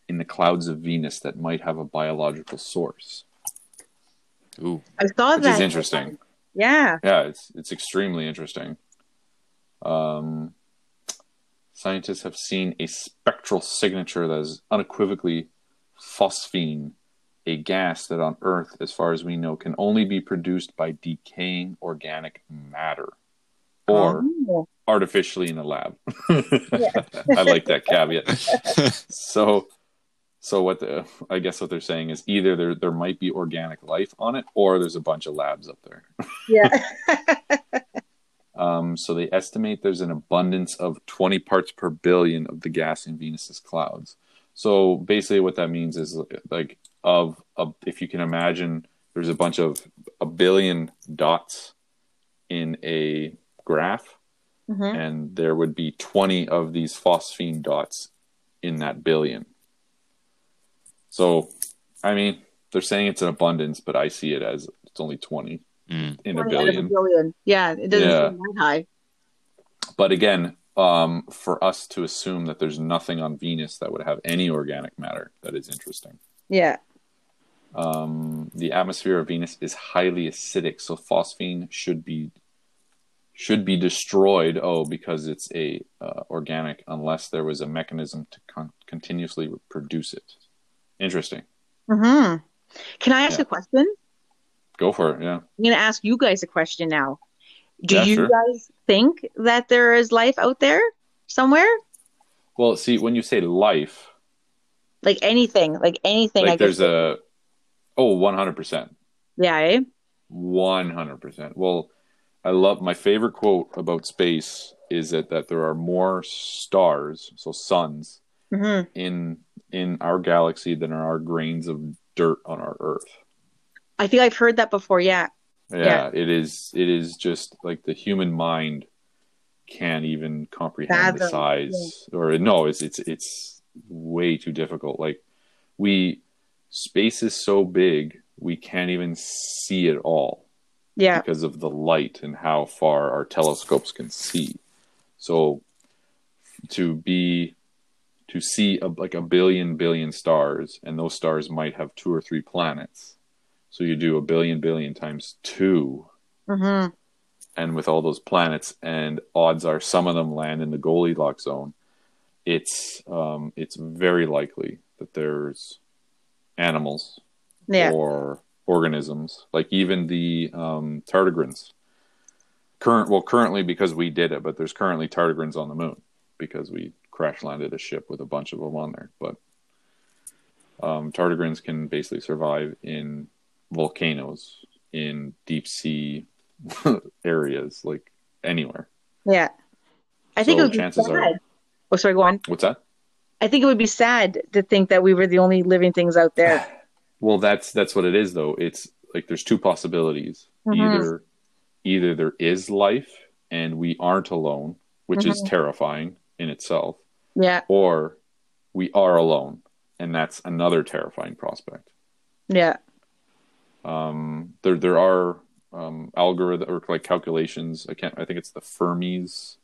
Speaker 2: in the clouds of Venus that might have a biological source,
Speaker 1: Ooh,
Speaker 3: I saw
Speaker 2: which
Speaker 3: that.
Speaker 2: is interesting.
Speaker 3: Yeah.
Speaker 2: Yeah, it's it's extremely interesting. Um, scientists have seen a spectral signature that is unequivocally phosphine, a gas that on Earth, as far as we know, can only be produced by decaying organic matter or
Speaker 3: Oh.
Speaker 2: artificially in a lab. I like that caveat. so so what the I guess what they're saying is either there there might be organic life on it or there's a bunch of labs up there.
Speaker 3: Yeah.
Speaker 2: Um, so they estimate there's an abundance of 20 parts per billion of the gas in Venus's clouds. So basically, what that means is like of, of if you can imagine, there's a bunch of a billion dots in a graph,
Speaker 3: Mhm.
Speaker 2: and there would be 20 of these phosphine dots in that billion. So, I mean, they're saying it's an abundance, but I see it as it's only 20
Speaker 1: Mm.
Speaker 2: in a
Speaker 3: One out of
Speaker 2: billion.
Speaker 3: billion. Yeah. It doesn't
Speaker 2: Yeah.
Speaker 3: seem that high.
Speaker 2: But again, um, for us to assume that there's nothing on Venus that would have any organic matter, that is interesting.
Speaker 3: Yeah.
Speaker 2: Um, the atmosphere of Venus is highly acidic, so phosphine should be should be destroyed. Oh, because it's a uh, organic, unless there was a mechanism to con- continuously produce it. Interesting.
Speaker 3: hmm Can I ask
Speaker 2: Yeah.
Speaker 3: a question?
Speaker 2: Go for it. Yeah.
Speaker 3: I'm going to ask you guys a question now. Do
Speaker 2: Yeah,
Speaker 3: you
Speaker 2: sure.
Speaker 3: guys think that there is life out there somewhere?
Speaker 2: Well, see, when you say life,
Speaker 3: Like anything, like anything. I
Speaker 2: like there's
Speaker 3: could-
Speaker 2: a oh 100%
Speaker 3: yeah, eh?
Speaker 2: 100% well i love my favorite quote about space is that, that there are more stars so suns
Speaker 3: hmm
Speaker 2: in in our galaxy than are grains of dirt on our earth.
Speaker 3: I think I've heard that before. Yeah,
Speaker 2: yeah,
Speaker 3: Yeah.
Speaker 2: it is it is just like the human mind can't even comprehend the size or no it's it's it's way too difficult. Like we space is so big we can't even see it all
Speaker 3: yeah,
Speaker 2: because of the light and how far our telescopes can see. So to be to see a, like a billion billion stars and those stars might have two or three planets so you do a billion billion times two
Speaker 3: hmm
Speaker 2: and with all those planets, and odds are some of them land in the Goldilocks zone. It's um, it's very likely that there's animals
Speaker 3: yeah,
Speaker 2: or organisms, like even the um, tardigrades. Current well, currently because we did it, but there's currently tardigrades on the moon because we crash landed a ship with a bunch of them on there. But um, tardigrades can basically survive in volcanoes, in deep sea areas, like anywhere.
Speaker 3: yeah. I think
Speaker 2: So
Speaker 3: it would be
Speaker 2: chances
Speaker 3: sad.
Speaker 2: are-
Speaker 3: Oh, sorry, go on.
Speaker 2: What's that?
Speaker 3: I think it would be sad to think that we were the only living things out there.
Speaker 2: Well, that's that's what it is, though. It's like there's two possibilities.
Speaker 3: Mhm.
Speaker 2: Either either there is life and we aren't alone, which is terrifying in itself,
Speaker 3: Yeah,
Speaker 2: or we are alone, and that's another terrifying prospect.
Speaker 3: yeah,
Speaker 2: Um, there there are um, algorithm or like calculations. I can't. I think it's the Fermi's.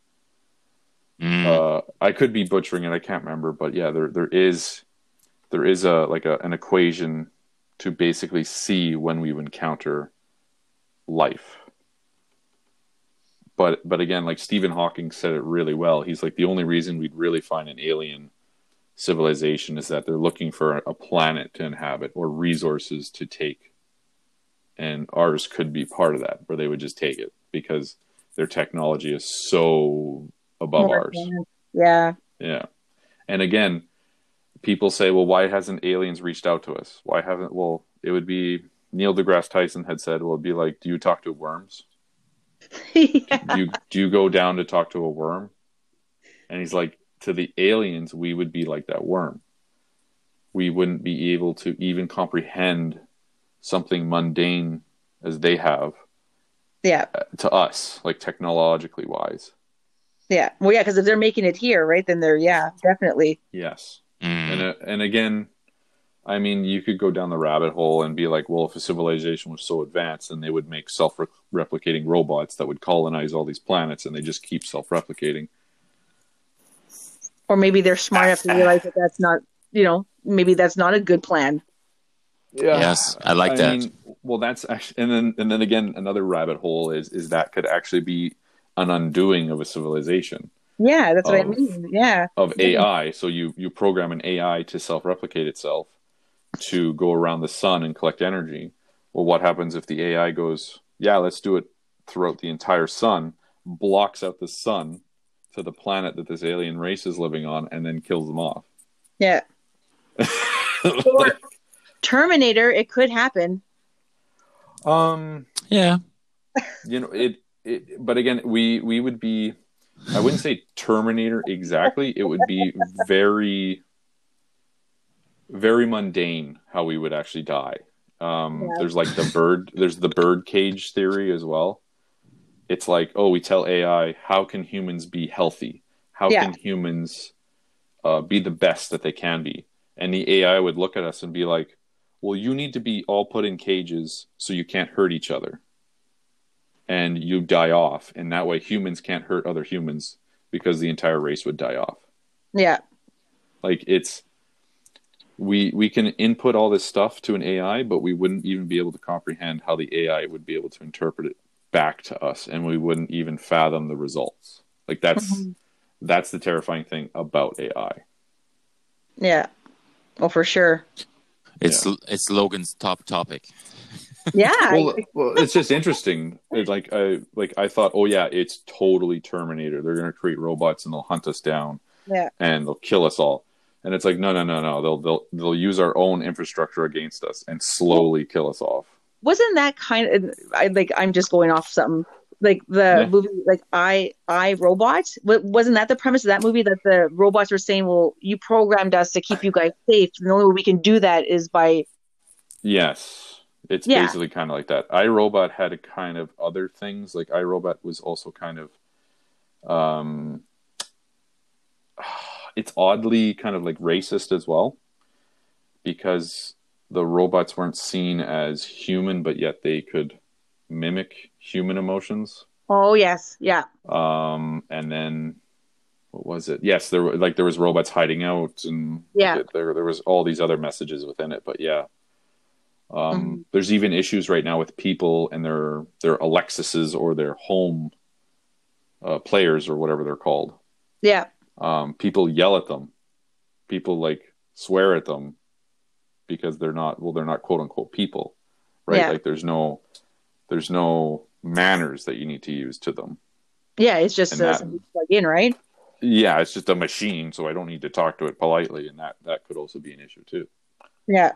Speaker 1: Mm.
Speaker 2: Uh, I could be butchering it. I can't remember, but yeah, there there is there is a like a, an equation to basically see when we encounter life. But but again, like Stephen Hawking said it really well. He's like the only reason we'd really find an alien civilization is that they're looking for a planet to inhabit or resources to take. And ours could be part of that, where they would just take it because their technology is so above
Speaker 3: More
Speaker 2: ours.
Speaker 3: yeah,
Speaker 2: Yeah. And again, people say, well, why hasn't aliens reached out to us? Why haven't, well, it would be Neil deGrasse Tyson had said, well, it'd be like, do you talk to worms?
Speaker 3: yeah,
Speaker 2: Do you, do you go down to talk to a worm? And he's like, to the aliens, we would be like that worm. We wouldn't be able to even comprehend something mundane as they have
Speaker 3: yeah,
Speaker 2: uh, to us, like technologically wise.
Speaker 3: yeah. Well, yeah, because if they're making it here, right, then they're yeah, definitely.
Speaker 2: Yes.
Speaker 1: Mm.
Speaker 2: and uh, and again i mean you could go down the rabbit hole and be like well if a civilization was so advanced then they would make self-replicating robots that would colonize all these planets and they just keep self-replicating
Speaker 3: Or maybe they're smart enough to realize that that's not, you know, maybe that's not a good plan.
Speaker 2: yeah
Speaker 1: Yes, I like that.
Speaker 2: mean, well that's actually and then and then again another rabbit hole is is that could actually be an undoing of a civilization
Speaker 3: Yeah, that's what I mean. Yeah,
Speaker 2: of ai so you you program an ai to self-replicate itself to go around the sun and collect energy well what happens if the ai goes yeah let's do it throughout the entire sun blocks out the sun to the planet that this alien race is living on and then kills them off
Speaker 3: yeah. Or Terminator, it could happen.
Speaker 2: um
Speaker 1: yeah.
Speaker 2: you know it, it but again we we would be i wouldn't say terminator exactly it would be very very mundane how we would actually die. Um
Speaker 3: Yeah.
Speaker 2: there's like the bird there's the bird cage theory as well. It's like oh we tell ai how can humans be healthy? How
Speaker 3: Yeah.
Speaker 2: can humans uh, be the best that they can be? And the ai would look at us and be like well you need to be all put in cages so you can't hurt each other. And you die off. And that way humans can't hurt other humans because the entire race would die off.
Speaker 3: Yeah,
Speaker 2: like it's we we can input all this stuff to an ai but we wouldn't even be able to comprehend how the ai would be able to interpret it back to us and we wouldn't even fathom the results like that's
Speaker 3: Mhm.
Speaker 2: that's the terrifying thing about ai
Speaker 3: yeah. Well, for sure.
Speaker 1: It's it's Logan's top topic.
Speaker 3: Yeah,
Speaker 2: well, well it's just interesting It's like i like i thought oh yeah it's totally terminator they're going to create robots and they'll hunt us down
Speaker 3: yeah,
Speaker 2: and they'll kill us all. And it's like, no, no, no, no. They'll they'll they'll use our own infrastructure against us and slowly kill us off.
Speaker 3: Wasn't that kind of I like I'm just going off something like the
Speaker 2: Yeah.
Speaker 3: movie like I I Robot Wa- wasn't that the premise of that movie that the robots were saying well you programmed us to keep you guys safe and the only way we can do that is by
Speaker 2: Yes. It's
Speaker 3: Yeah.
Speaker 2: basically kind of like that. iRobot had a kind of other things. Like iRobot was also kind of um it's oddly kind of like racist as well because the robots weren't seen as human but yet they could mimic human emotions.
Speaker 3: oh yes yeah
Speaker 2: Um and then what was it? Yes, there were like there was robots hiding out and
Speaker 3: Yeah.
Speaker 2: there there was all these other messages within it, but yeah. Um,
Speaker 3: Mhm.
Speaker 2: There's even issues right now with people and their their Alexis's or their home uh, players or whatever they're called.
Speaker 3: yeah
Speaker 2: Um, people yell at them. People like swear at them because they're not well, they're not quote unquote people, right?
Speaker 3: Yeah.
Speaker 2: Like there's no there's no manners that you need to use to them.
Speaker 3: yeah it's just uh, plug in right
Speaker 2: Yeah, it's just a machine, so I don't need to talk to it politely, and that that could also be an issue too.
Speaker 3: yeah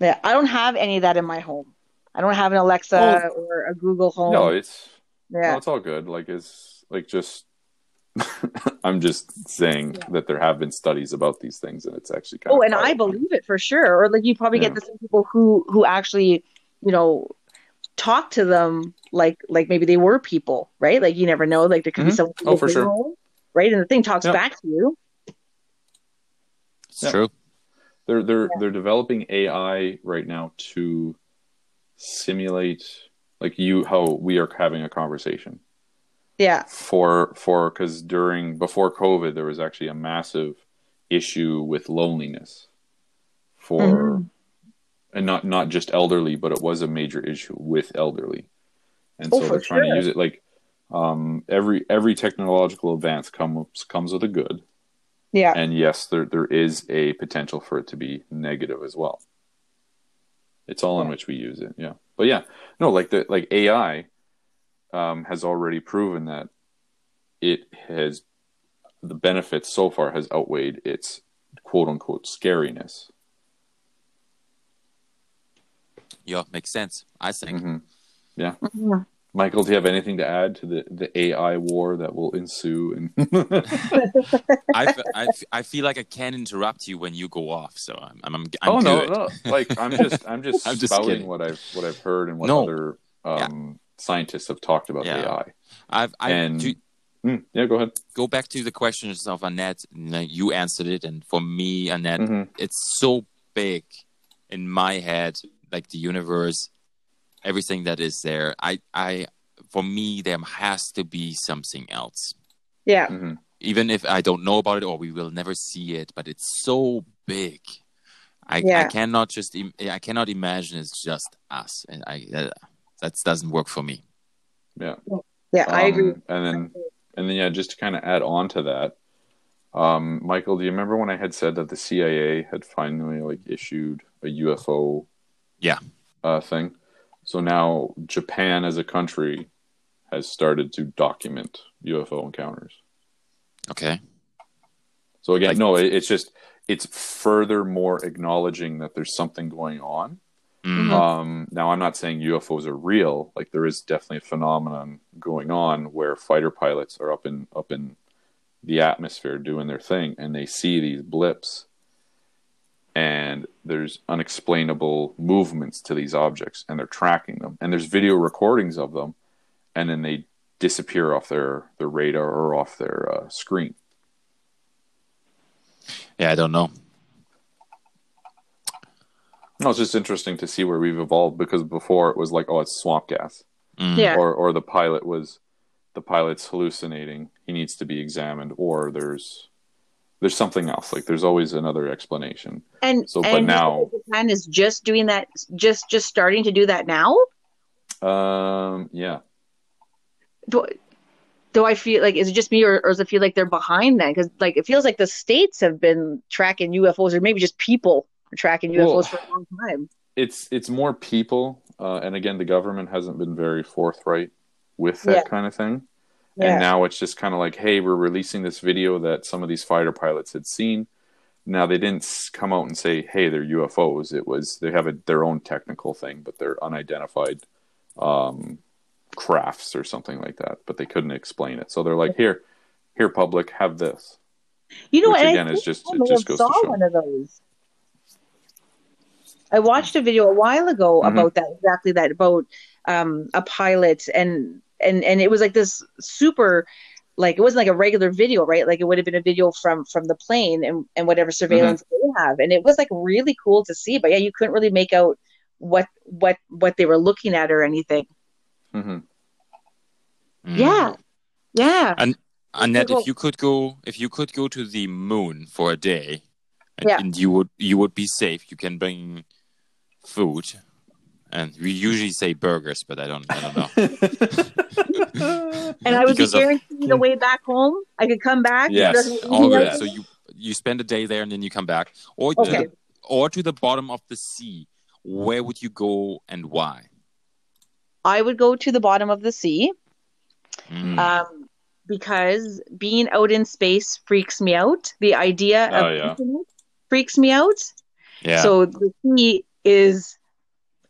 Speaker 3: yeah I don't have any of that in my home I don't have an Alexa or a Google Home
Speaker 2: No, it's
Speaker 3: yeah
Speaker 2: no, it's all good. Like it's like just I'm just saying that there have been studies about these things, and it's actually kind of
Speaker 3: Oh,
Speaker 2: of
Speaker 3: and I believe it for sure. Or like you probably
Speaker 2: Yeah.
Speaker 3: get the same people who who actually, you know, talk to them like like maybe they were people, right? Like you never know. Like there could be
Speaker 2: Mhm.
Speaker 3: someone
Speaker 2: Oh, for sure.
Speaker 3: home, right? And the thing talks
Speaker 2: Yeah.
Speaker 3: back to you.
Speaker 1: It's
Speaker 2: Yeah.
Speaker 1: true.
Speaker 2: They're they're they're developing AI right now to simulate like you how we are having a conversation
Speaker 3: Yeah,
Speaker 2: for for because during before COVID there was actually a massive issue with loneliness for
Speaker 3: Mhm.
Speaker 2: and not not just elderly but it was a major issue with elderly. And
Speaker 3: Oh,
Speaker 2: so they're trying
Speaker 3: sure.
Speaker 2: to use it like um every every technological advance comes comes with a good.
Speaker 3: Yeah,
Speaker 2: and yes there there is a potential for it to be negative as well. It's all in which we use it yeah. But yeah no like the like ai um, has already proven that it has the benefits so far has outweighed its quote unquote scariness
Speaker 1: Yeah, makes sense. I think.
Speaker 2: hmm yeah
Speaker 3: Mhm.
Speaker 2: michael do you have anything to add to the the ai war that will ensue and
Speaker 1: I, f- I, f- I feel like I can't interrupt you when you go off, so I'm I'm, I'm, I'm
Speaker 2: oh no,
Speaker 1: good.
Speaker 2: no, like I'm just I'm just
Speaker 1: I'm just
Speaker 2: spouting
Speaker 1: kidding.
Speaker 2: what I've what I've heard and what
Speaker 1: No.
Speaker 2: other um, scientists have talked about
Speaker 1: Yeah.
Speaker 2: AI.
Speaker 1: I've I
Speaker 2: And-
Speaker 1: to
Speaker 2: Mm, yeah, go ahead.
Speaker 1: go back to the questions of Annette. you answered it, and for me, Annette,
Speaker 2: hmm
Speaker 1: it's so big in my head, like the universe, everything that is there. I I for me, there has to be something else.
Speaker 3: yeah,
Speaker 2: hmm
Speaker 1: even if I don't know about it or we will never see it, but it's so big. I, I cannot just I cannot imagine it's just us, and I uh, that doesn't work for me.
Speaker 2: Yeah,
Speaker 3: yeah. I agree.
Speaker 2: Um, And then and then yeah, just to kind of add on to that, um, Michael, do you remember when I had said that the CIA had finally like issued a UFO?
Speaker 1: Yeah.
Speaker 2: Uh, thing. So now Japan as a country has started to document UFO encounters.
Speaker 1: Okay.
Speaker 2: So again,
Speaker 1: Like-
Speaker 2: no, it, it's just it's furthermore acknowledging that there's something going on.
Speaker 1: Mm.
Speaker 2: Um, now, I'm not saying UFOs are real. Like there is definitely a phenomenon going on where fighter pilots are up in up in the atmosphere doing their thing, and they see these blips, and there's unexplainable movements to these objects, and they're tracking them, and there's video recordings of them, and then they disappear off their their radar or off their uh, screen.
Speaker 1: Yeah, I don't know.
Speaker 2: No, it's just interesting to see where we've evolved because before it was like, oh, it's swamp gas,
Speaker 1: Mm.
Speaker 3: Yeah.
Speaker 2: or or the pilot was the pilot's hallucinating, he needs to be examined, or there's there's something else. Like there's always another explanation.
Speaker 3: And
Speaker 2: So, but now-
Speaker 3: Japan is just doing that, just just starting to do that now.
Speaker 2: Um, yeah,
Speaker 3: Do, do I feel like is it just me, or, or does it feel like they're behind that? Because like it feels like the states have been tracking UFOs, or maybe just people are tracking UFOs
Speaker 2: Well-
Speaker 3: for a long time.
Speaker 2: it's it's more people, uh, and again, the government hasn't been very forthright with that
Speaker 3: Yeah.
Speaker 2: kind of thing.
Speaker 3: Yeah.
Speaker 2: And now it's just kind of like, hey, we're releasing this video that some of these fighter pilots had seen. Now they didn't come out and say, "Hey, they're UFOs." It was they have a, their own technical thing, but they're unidentified um, crafts or something like that. But they couldn't explain it, so they're like, "Here, here, public, have this."
Speaker 3: You know,
Speaker 2: Which again is just- it just goes to show.
Speaker 3: one of those. I watched a video a while ago
Speaker 2: Mhm.
Speaker 3: about that exactly that about um, a pilot and and and it was like this super like it wasn't like a regular video right like it would have been a video from from the plane and and whatever surveillance
Speaker 2: Mm-hmm.
Speaker 3: they have and it was like really cool to see but yeah you couldn't really make out what what what they were looking at or anything
Speaker 2: hmm
Speaker 1: Mm.
Speaker 3: yeah yeah
Speaker 1: Annette,
Speaker 3: Well-
Speaker 1: if you could go, if you could go to the moon for a day, and,
Speaker 3: Yeah.
Speaker 1: and you would you would be safe. You can bring food, and we usually say burgers, but I don't I don't know.
Speaker 3: and i would be
Speaker 1: Because of-
Speaker 3: guaranteed a way back home i could come back
Speaker 2: Yes.
Speaker 1: All so you you spend a day there and then you come back, or
Speaker 3: Okay.
Speaker 1: to, or to the bottom of the sea. Where would you go and why?
Speaker 3: I would go to the bottom of the sea
Speaker 1: Mm.
Speaker 3: um, because being out in space freaks me out. The idea of
Speaker 2: Oh, yeah.
Speaker 3: freaks me out.
Speaker 1: yeah,
Speaker 3: So the sea is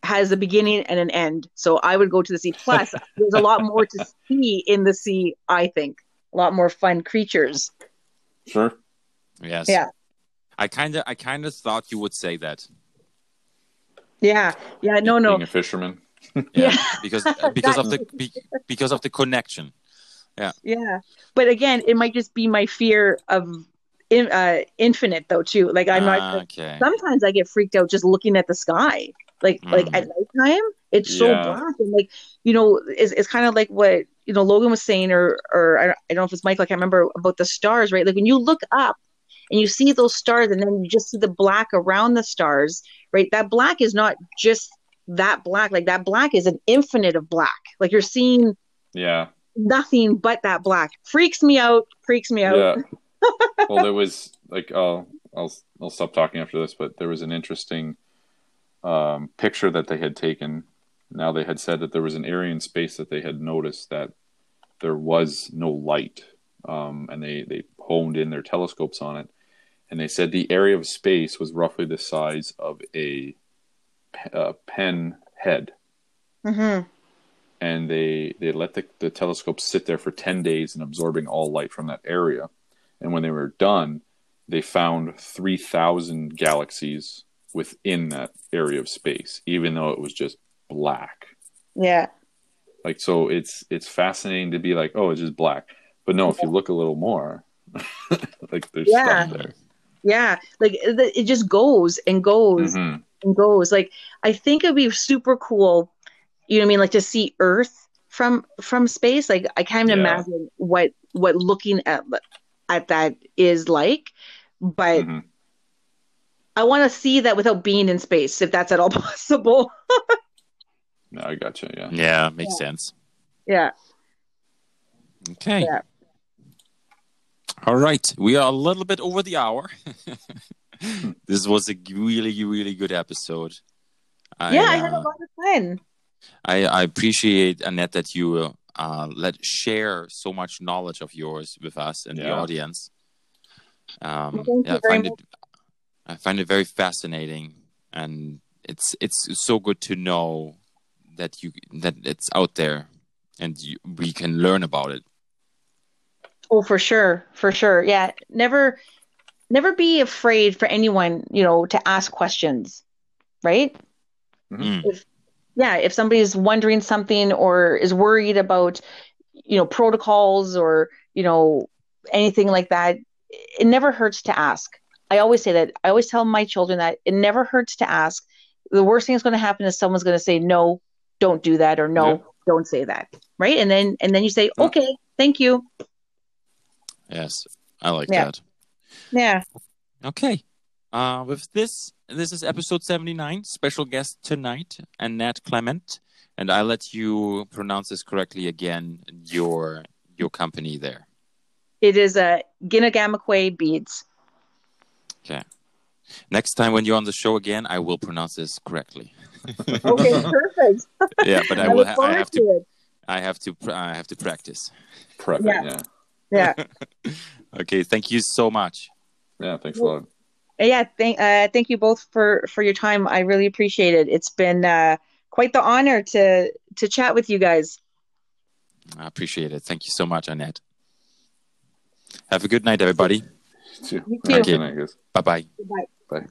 Speaker 3: has a beginning and an end. So I would go to the sea. Plus, there's a lot more to see in the sea. I think a lot more fun creatures.
Speaker 2: Sure.
Speaker 1: yes,
Speaker 3: yeah.
Speaker 1: I kind of I kind of thought you would say that.
Speaker 3: Yeah, yeah. No, no.
Speaker 2: Being a fisherman.
Speaker 1: Yeah,
Speaker 3: Yeah.
Speaker 1: because uh, because of the be, because of the connection.
Speaker 3: Yeah. Yeah, but again, it might just be my fear of in, uh, infinite though too. Like I'm not.
Speaker 1: Ah, okay.
Speaker 3: sometimes I get freaked out just looking at the sky. Like like
Speaker 1: Mm.
Speaker 3: at nighttime, it's so
Speaker 2: Yeah.
Speaker 3: black and like you know, it's, it's kind of like what you know Logan was saying, or or I don't, I don't know if it's Michael. I can't remember about the stars, right? Like when you look up and you see those stars, and then you just see the black around the stars, right? That black is not just that black. Like that black is an infinite of black. Like you're seeing
Speaker 2: Yeah.
Speaker 3: nothing but that black. Freaks me out. Freaks me out.
Speaker 2: Yeah. Well, there was like I'll I'll I'll stop talking after this, but there was an interesting um, picture that they had taken. Now they had said that there was an area in space that they had noticed that there was no light, um, and they they honed in their telescopes on it, and they said the area of space was roughly the size of a pe- uh, pen head.
Speaker 3: Hmm
Speaker 2: and they they let the, the telescope sit there for 10 days and absorbing all light from that area and when they were done they found 3000 galaxies within that area of space even though it was just black
Speaker 3: Yeah.
Speaker 2: like so it's it's fascinating to be like oh it's just black but no if you look a little more like there's
Speaker 3: Yeah.
Speaker 2: stuff there
Speaker 3: Yeah. Like it, just goes and goes.
Speaker 2: Mhm.
Speaker 3: and goes. Like I think it'd be super cool, you know what I mean, like to see Earth from from space. Like I can't even
Speaker 2: Yeah.
Speaker 3: imagine what what looking at at that is like. But
Speaker 2: Mhm.
Speaker 3: I want to see that without being in space, if that's at all possible.
Speaker 2: no i gotcha yeah
Speaker 1: Yeah, makes sense.
Speaker 3: yeah.
Speaker 1: Okay.
Speaker 3: Yeah.
Speaker 1: All right. We are a little bit over the hour. this was a really, really good episode. I,
Speaker 3: yeah, I had a
Speaker 1: uh,
Speaker 3: lot of fun.
Speaker 1: I, I appreciate Annette that you uh, let share so much knowledge of yours with us and the audience. Um, yeah, I
Speaker 3: very
Speaker 1: find it I find it very fascinating, and it's it's so good to know that you that it's out there, and you, we can learn about it.
Speaker 3: Oh, for sure, for sure. Yeah, never, never be afraid for anyone, you know, to ask questions, right?
Speaker 1: Mm.
Speaker 3: If, yeah, if somebody's wondering something or is worried about, you know, protocols or you know anything like that, it never hurts to ask. I always say that. I always tell my children that it never hurts to ask. The worst thing that's going to happen is someone's going to say no, don't do that, or no,
Speaker 2: Yeah.
Speaker 3: don't say that, right? And then and then you say, okay, thank you.
Speaker 1: Yes, I like
Speaker 3: Yeah.
Speaker 1: that.
Speaker 3: Yeah.
Speaker 1: Okay. Uh, with this, this is episode 79. Special guest tonight, Annette Klement. And I let you pronounce this correctly again, your your company there.
Speaker 3: It is a Ginagamakwe beads. Okay.
Speaker 1: Next time when you're on the show again, I will pronounce this correctly.
Speaker 3: Okay, perfect.
Speaker 1: yeah, but I,
Speaker 3: I
Speaker 1: will. Ha- I have
Speaker 3: to
Speaker 1: to. I have to. pr- I have to practice.
Speaker 2: prep
Speaker 3: Yeah.
Speaker 2: yeah
Speaker 3: Yeah.
Speaker 1: Okay. Thank you so much.
Speaker 2: yeah thanks a lot
Speaker 3: yeah, thank uh, thank you both for for your time. I really appreciate it. It's been uh, quite the honor to to chat with you guys.
Speaker 1: I appreciate it. Thank you so much, Annette. Have a good night, everybody.
Speaker 2: You too.
Speaker 3: You too.
Speaker 2: Have good night, guys.
Speaker 1: Bye bye.
Speaker 3: Bye.
Speaker 2: Bye.